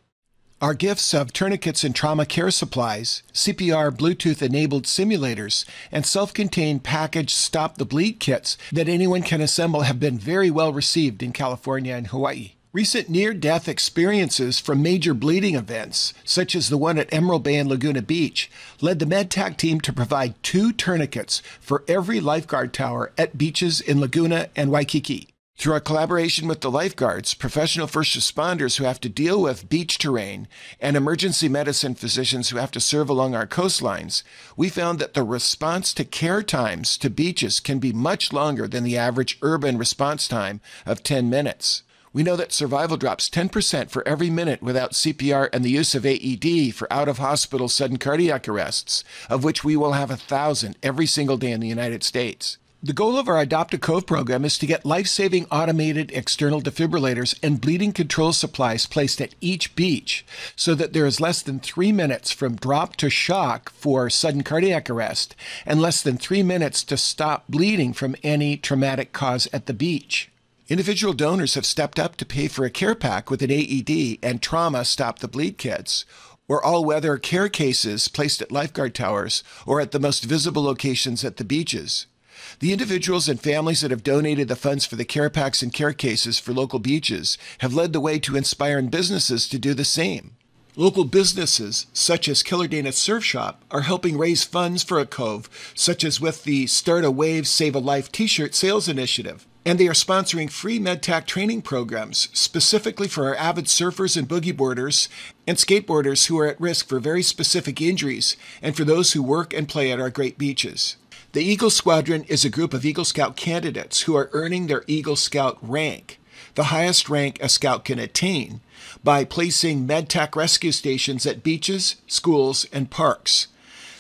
S1: Our gifts of tourniquets and trauma care supplies, CPR Bluetooth enabled simulators, and self contained packaged Stop the Bleed kits that anyone can assemble have been very well received in California and Hawaii. Recent near death experiences from major bleeding events, such as the one at Emerald Bay and Laguna Beach, led the MedTac team to provide two tourniquets for every lifeguard tower at beaches in Laguna and Waikiki. Through our collaboration with the lifeguards, professional first responders who have to deal with beach terrain, and emergency medicine physicians who have to serve along our coastlines, we found that the response to care times to beaches can be much longer than the average urban response time of 10 minutes. We know that survival drops 10% for every minute without CPR and the use of AED for out of hospital sudden cardiac arrests, of which we will have a thousand every single day in the United States. The goal of our Adopt a Cove program is to get life saving automated external defibrillators and bleeding control supplies placed at each beach so that there is less than three minutes from drop to shock for sudden cardiac arrest and less than three minutes to stop bleeding from any traumatic cause at the beach. Individual donors have stepped up to pay for a care pack with an AED and trauma stop the bleed kits or all weather care cases placed at lifeguard towers or at the most visible locations at the beaches. The individuals and families that have donated the funds for the care packs and care cases for local beaches have led the way to inspiring businesses to do the same. Local businesses, such as Killer Dana Surf Shop, are helping raise funds for a cove, such as with the Start a Wave, Save a Life t shirt sales initiative. And they are sponsoring free MedTac training programs specifically for our avid surfers and boogie boarders and skateboarders who are at risk for very specific injuries and for those who work and play at our great beaches. The Eagle Squadron is a group of Eagle Scout candidates who are earning their Eagle Scout rank, the highest rank a scout can attain, by placing MedTac rescue stations at beaches, schools, and parks.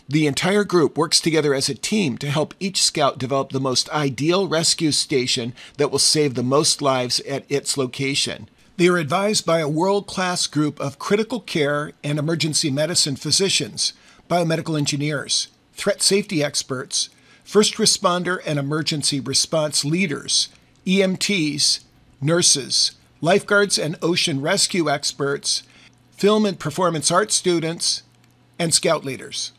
S1: The entire group works together as a team to help each scout develop the most ideal rescue station that will save the most lives at its location. They are advised by a world class group of critical care and emergency medicine physicians, biomedical engineers, threat safety experts, first responder and emergency response leaders, EMTs, nurses, lifeguards and ocean rescue experts, film and performance art students, and scout leaders.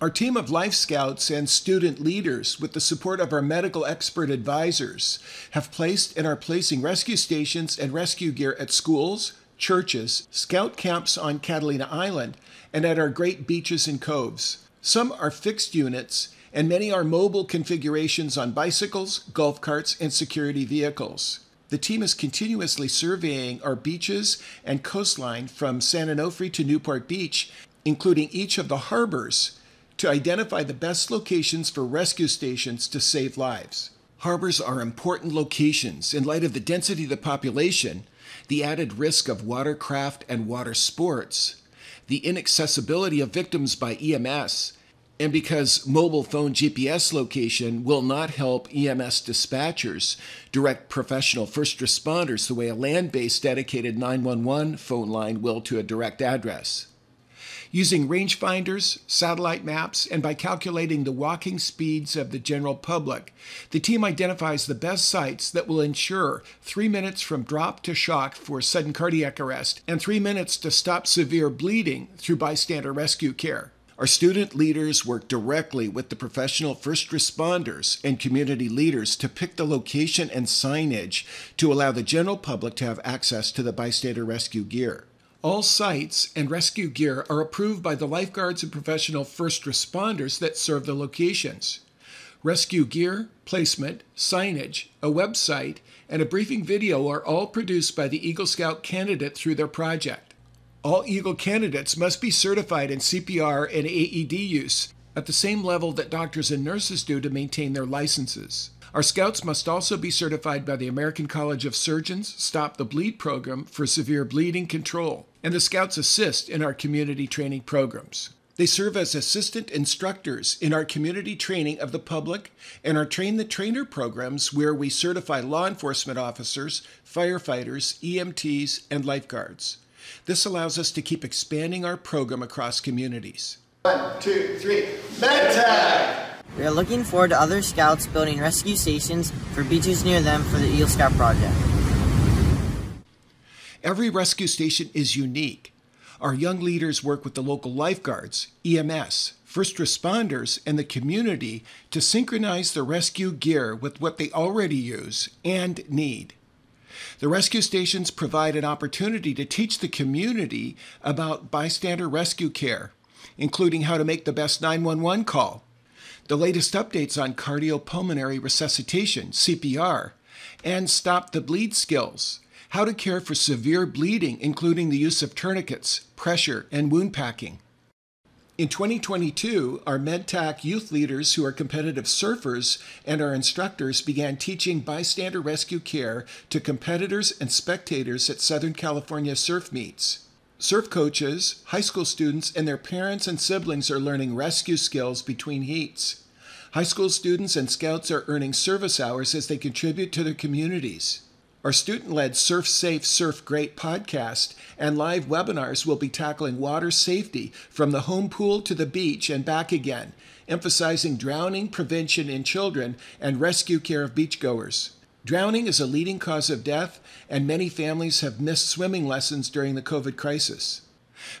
S1: Our team of Life Scouts and student leaders, with the support of our medical expert advisors, have placed and are placing rescue stations and rescue gear at schools, churches, scout camps on Catalina Island, and at our great beaches and coves. Some are fixed units, and many are mobile configurations on bicycles, golf carts, and security vehicles. The team is continuously surveying our beaches and coastline from San Onofre to Newport Beach, including each of the harbors to identify the best locations for rescue stations to save lives. Harbors are important locations in light of the density of the population, the added risk of watercraft and water sports, the inaccessibility of victims by EMS, and because mobile phone GPS location will not help EMS dispatchers direct professional first responders the way a land based dedicated 911 phone line will to a direct address. Using rangefinders, satellite maps, and by calculating the walking speeds of the general public, the team identifies the best sites that will ensure three minutes from drop to shock for sudden cardiac arrest and three minutes to stop severe bleeding through bystander rescue care. Our student leaders work directly with the professional first responders and community leaders to pick the location and signage to allow the general public to have access to the bystander rescue gear. All sites and rescue gear are approved by the lifeguards and professional first responders that serve the locations. Rescue gear, placement, signage, a website, and a briefing video are all produced by the Eagle Scout candidate through their project. All Eagle candidates must be certified in CPR and AED use at the same level that doctors and nurses do to maintain their licenses. Our scouts must also be certified by the American College of Surgeons Stop the Bleed program for severe bleeding control, and the scouts assist in our community training programs. They serve as assistant instructors in our community training of the public and our Train the Trainer programs where we certify law enforcement officers, firefighters, EMTs, and lifeguards. This allows us to keep expanding our program across communities.
S10: One, two, three, MedTac!
S11: We are looking forward to other scouts building rescue stations for beaches near them for the Eagle Scout project.
S1: Every rescue station is unique. Our young leaders work with the local lifeguards, EMS, first responders, and the community to synchronize the rescue gear with what they already use and need. The rescue stations provide an opportunity to teach the community about bystander rescue care, including how to make the best 911 call, the latest updates on cardiopulmonary resuscitation, CPR, and stop the bleed skills, how to care for severe bleeding, including the use of tourniquets, pressure, and wound packing. In 2022, our MedTac youth leaders who are competitive surfers and our instructors began teaching bystander rescue care to competitors and spectators at Southern California surf meets. Surf coaches, high school students, and their parents and siblings are learning rescue skills between heats. High school students and scouts are earning service hours as they contribute to their communities. Our student led Surf Safe, Surf Great podcast and live webinars will be tackling water safety from the home pool to the beach and back again, emphasizing drowning prevention in children and rescue care of beachgoers. Drowning is a leading cause of death, and many families have missed swimming lessons during the COVID crisis.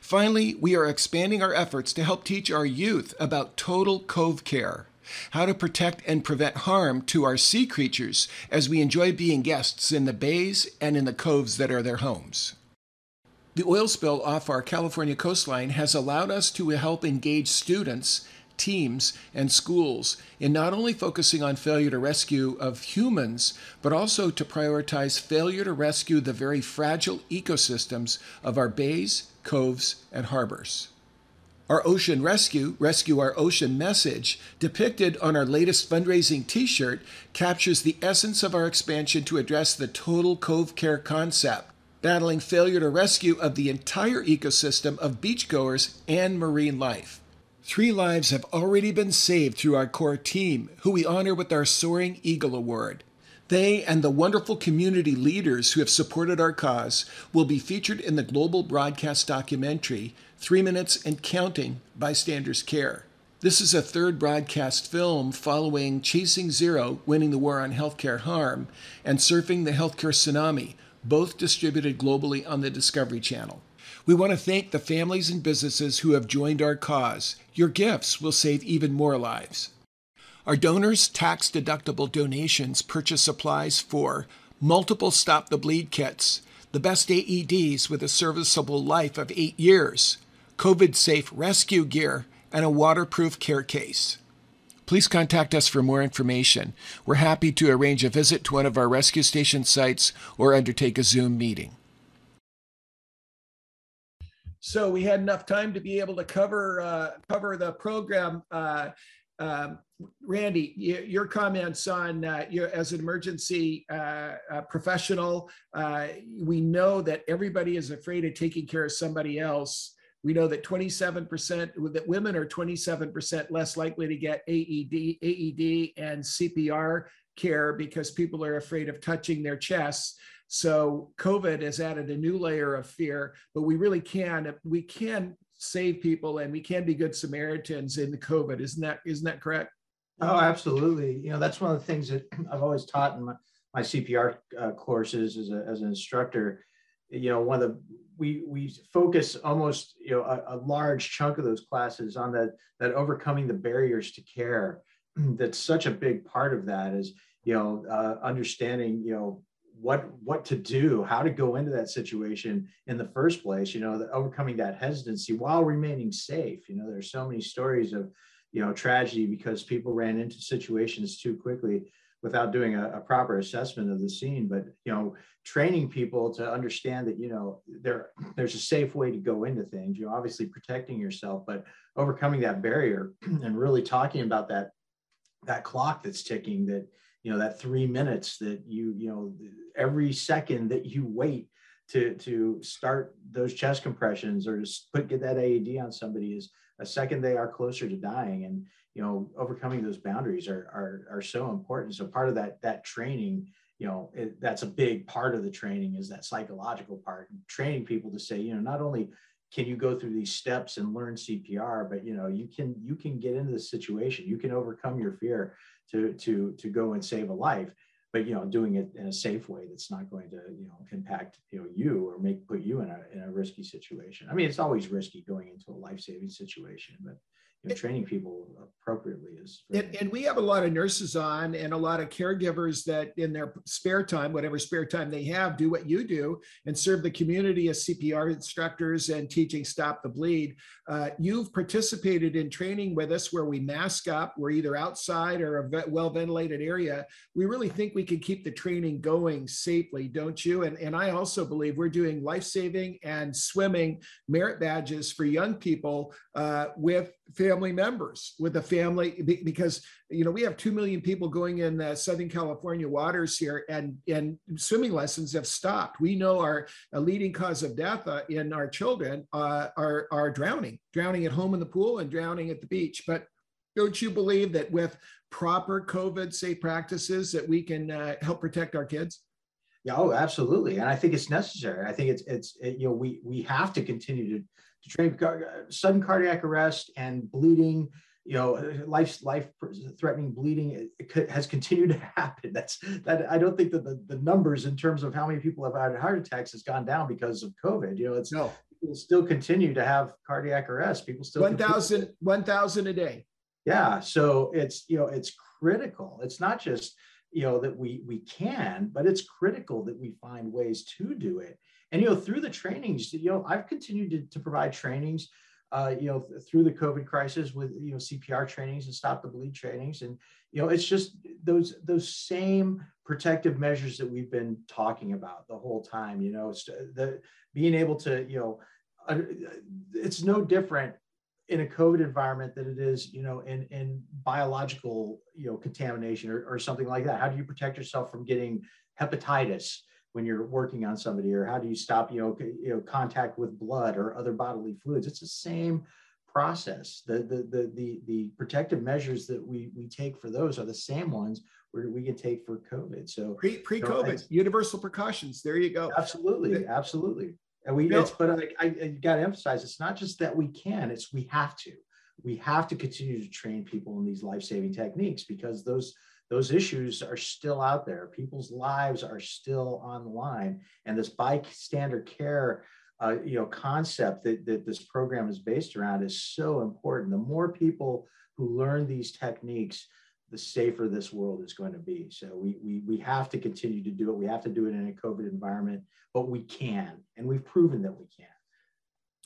S1: Finally, we are expanding our efforts to help teach our youth about total cove care, how to protect and prevent harm to our sea creatures as we enjoy being guests in the bays and in the coves that are their homes. The oil spill off our California coastline has allowed us to help engage students teams, and schools in not only focusing on failure to rescue of humans, but also to prioritize failure to rescue the very fragile ecosystems of our bays, coves, and harbors. Our Ocean Rescue, Rescue Our Ocean message, depicted on our latest fundraising t shirt, captures the essence of our expansion to address the total cove care concept, battling failure to rescue of the entire ecosystem of beachgoers and marine life. Three lives have already been saved through our core team, who we honor with our Soaring Eagle Award. They and the wonderful community leaders who have supported our cause will be featured in the global broadcast documentary, Three Minutes and Counting Bystanders Care.
S12: This is a third broadcast film following Chasing Zero, Winning the War on Healthcare Harm, and Surfing the Healthcare Tsunami, both distributed globally on the Discovery Channel. We want to thank the families and businesses who have joined our cause. Your gifts will save even more lives. Our donors' tax deductible donations purchase supplies for multiple Stop the Bleed kits, the best AEDs with a serviceable life of eight years, COVID safe rescue gear, and a waterproof care case. Please contact us for more information. We're happy to arrange a visit to one of our rescue station sites or undertake a Zoom meeting. So we had enough time to be able to cover uh, cover the program. Uh, um, Randy, your comments on uh, your, as an emergency uh, uh, professional, uh, we know that everybody is afraid of taking care of somebody else. We know that 27% that women are 27% less likely to get AED, AED and CPR care because people are afraid of touching their chests. So COVID has added a new layer of fear, but we really can we can save people and we can be good Samaritans in the COVID. Isn't that isn't that correct?
S5: Oh, absolutely. You know, that's one of the things that I've always taught in my, my CPR uh, courses as, a, as an instructor. You know, one of the we we focus almost you know a, a large chunk of those classes on that that overcoming the barriers to care. That's such a big part of that is you know uh, understanding you know what what to do how to go into that situation in the first place you know the, overcoming that hesitancy while remaining safe. You know there's so many stories of you know tragedy because people ran into situations too quickly without doing a, a proper assessment of the scene. But you know training people to understand that you know there there's a safe way to go into things. You know obviously protecting yourself but overcoming that barrier and really talking about that that clock that's ticking that you know that three minutes that you you know every second that you wait to to start those chest compressions or to put get that AED on somebody is a second they are closer to dying. And you know overcoming those boundaries are are, are so important. So part of that that training you know it, that's a big part of the training is that psychological part training people to say you know not only can you go through these steps and learn CPR but you know you can you can get into the situation. You can overcome your fear to to to go and save a life but you know doing it in a safe way that's not going to you know impact you know you or make put you in a, in a risky situation. I mean it's always risky going into a life-saving situation but you know, training people appropriately is.
S1: And, and, we have a lot of nurses on and a lot of caregivers that in their spare time, whatever spare time they have, do what you do and serve the community as CPR instructors and teaching Stop the Bleed. Uh, you've participated in training with us where we mask up. We're either outside or a well ventilated area. We really think we can keep the training going safely, don't you? And, and I also believe we're doing life saving and swimming merit badges for young people uh, with family members with the family because you know we have 2 million people going in uh, southern california waters here and and swimming lessons have stopped. We know our a leading cause of death uh, in our children uh, are are drowning drowning at home in the pool and drowning at the beach. But don't you believe that with proper covid safe practices that we can uh, help protect our kids?
S5: Yeah, oh, absolutely, and I think it's necessary. I think it's it's it, you know we we have to continue to to train sudden cardiac arrest and bleeding you know life life threatening bleeding it, has continued to happen. That's that i don't think that the, the numbers in terms of how many people have had heart attacks has gone down because of covid you know it's no. people still continue to have cardiac arrest. People still
S1: 1000 1000 a day.
S5: Yeah so it's you know it's critical. It's not just you know that we we can but it's critical that we find ways to do it and you know, through the trainings, you know, I've continued to, to provide trainings, uh, you know, through the COVID crisis with you know CPR trainings and stop the bleed trainings, and you know, it's just those those same protective measures that we've been talking about the whole time. You know, it's the being able to, you know, uh, it's no different in a COVID environment than it is, you know, in, in biological, you know, contamination or, or something like that. How do you protect yourself from getting hepatitis? When you're working on somebody or how do you stop you know, you know contact with blood or other bodily fluids? It's the same process. The, the the the the protective measures that we we take for those are the same ones where we can take for covid. So
S1: pre pre covid universal precautions. There you go.
S5: Absolutely absolutely. And we it's but I, I, I got to emphasize it's not just that we can it's we have to. We have to continue to train people in these life-saving techniques because those those issues are still out there. People's lives are still on the line, and this bystander care, uh, you know, concept that, that this program is based around is so important. The more people who learn these techniques, the safer this world is going to be. So we, we, we have to continue to do it. We have to do it in a COVID environment, but we can, and we've proven that we can.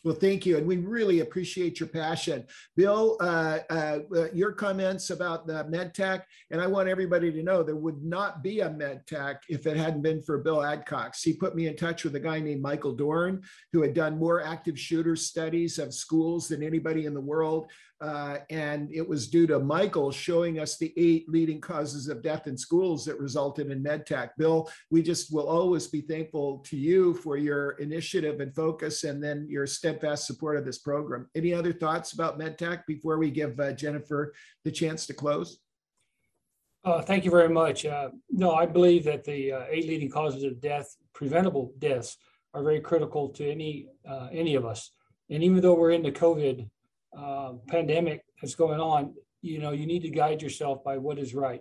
S1: Well, thank you. And we really appreciate your passion. Bill, uh, uh, uh your comments about the MedTac, and I want everybody to know there would not be a MedTac if it hadn't been for Bill Adcox. He put me in touch with a guy named Michael Dorn, who had done more active shooter studies of schools than anybody in the world. Uh, and it was due to Michael showing us the eight leading causes of death in schools that resulted in MedTac. Bill, we just will always be thankful to you for your initiative and focus and then your steadfast support of this program. Any other thoughts about MedTac before we give uh, Jennifer the chance to close?
S4: Uh, thank you very much. Uh, no, I believe that the uh, eight leading causes of death, preventable deaths, are very critical to any any of us. And even though we're in the COVID uh, pandemic that's going on, you know, you need to guide yourself by what is right.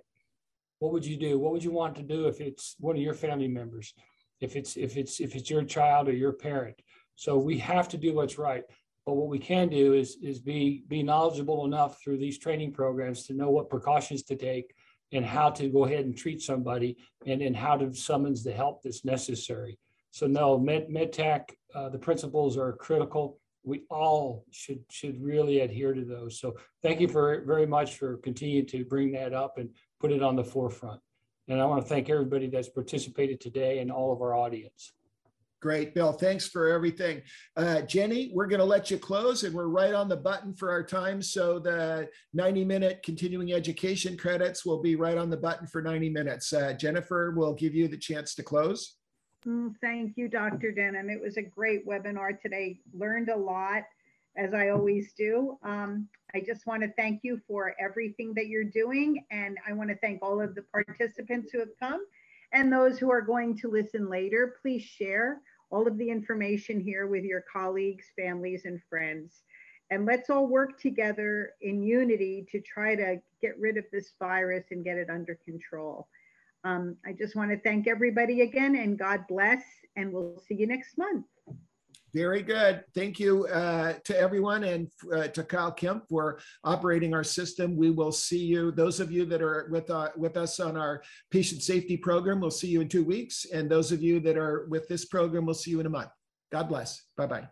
S4: What would you do? What would you want to do if it's one of your family members? If it's if it's if it's your child or your parent? So we have to do what's right. But what we can do is is be be knowledgeable enough through these training programs to know what precautions to take and how to go ahead and treat somebody and then how to summons the help that's necessary. So no, Med, MedTac, uh, the principles are critical we all should should really adhere to those. So thank you for very much for continuing to bring that up and put it on the forefront. And I want to thank everybody that's participated today and all of our audience.
S1: Great, Bill. Thanks for everything. Uh, Jenny, we're going to let you close and we're right on the button for our time. So the 90 minute continuing education credits will be right on the button for 90 minutes. Uh, Jennifer will give you the chance to close.
S2: Mm, thank you, Dr. Denham. It was a great webinar today. Learned a lot, as I always do. Um, I just want to thank you for everything that you're doing. And I want to thank all of the participants who have come and those who are going to listen later. Please share all of the information here with your colleagues, families, and friends. And let's all work together in unity to try to get rid of this virus and get it under control. Um, I just want to thank everybody again and God bless, and we'll see you next month.
S1: Very good. Thank you uh, to everyone and uh, to Kyle Kemp for operating our system. We will see you, those of you that are with, uh, with us on our patient safety program, we'll see you in two weeks. And those of you that are with this program, we'll see you in a month. God bless. Bye-bye.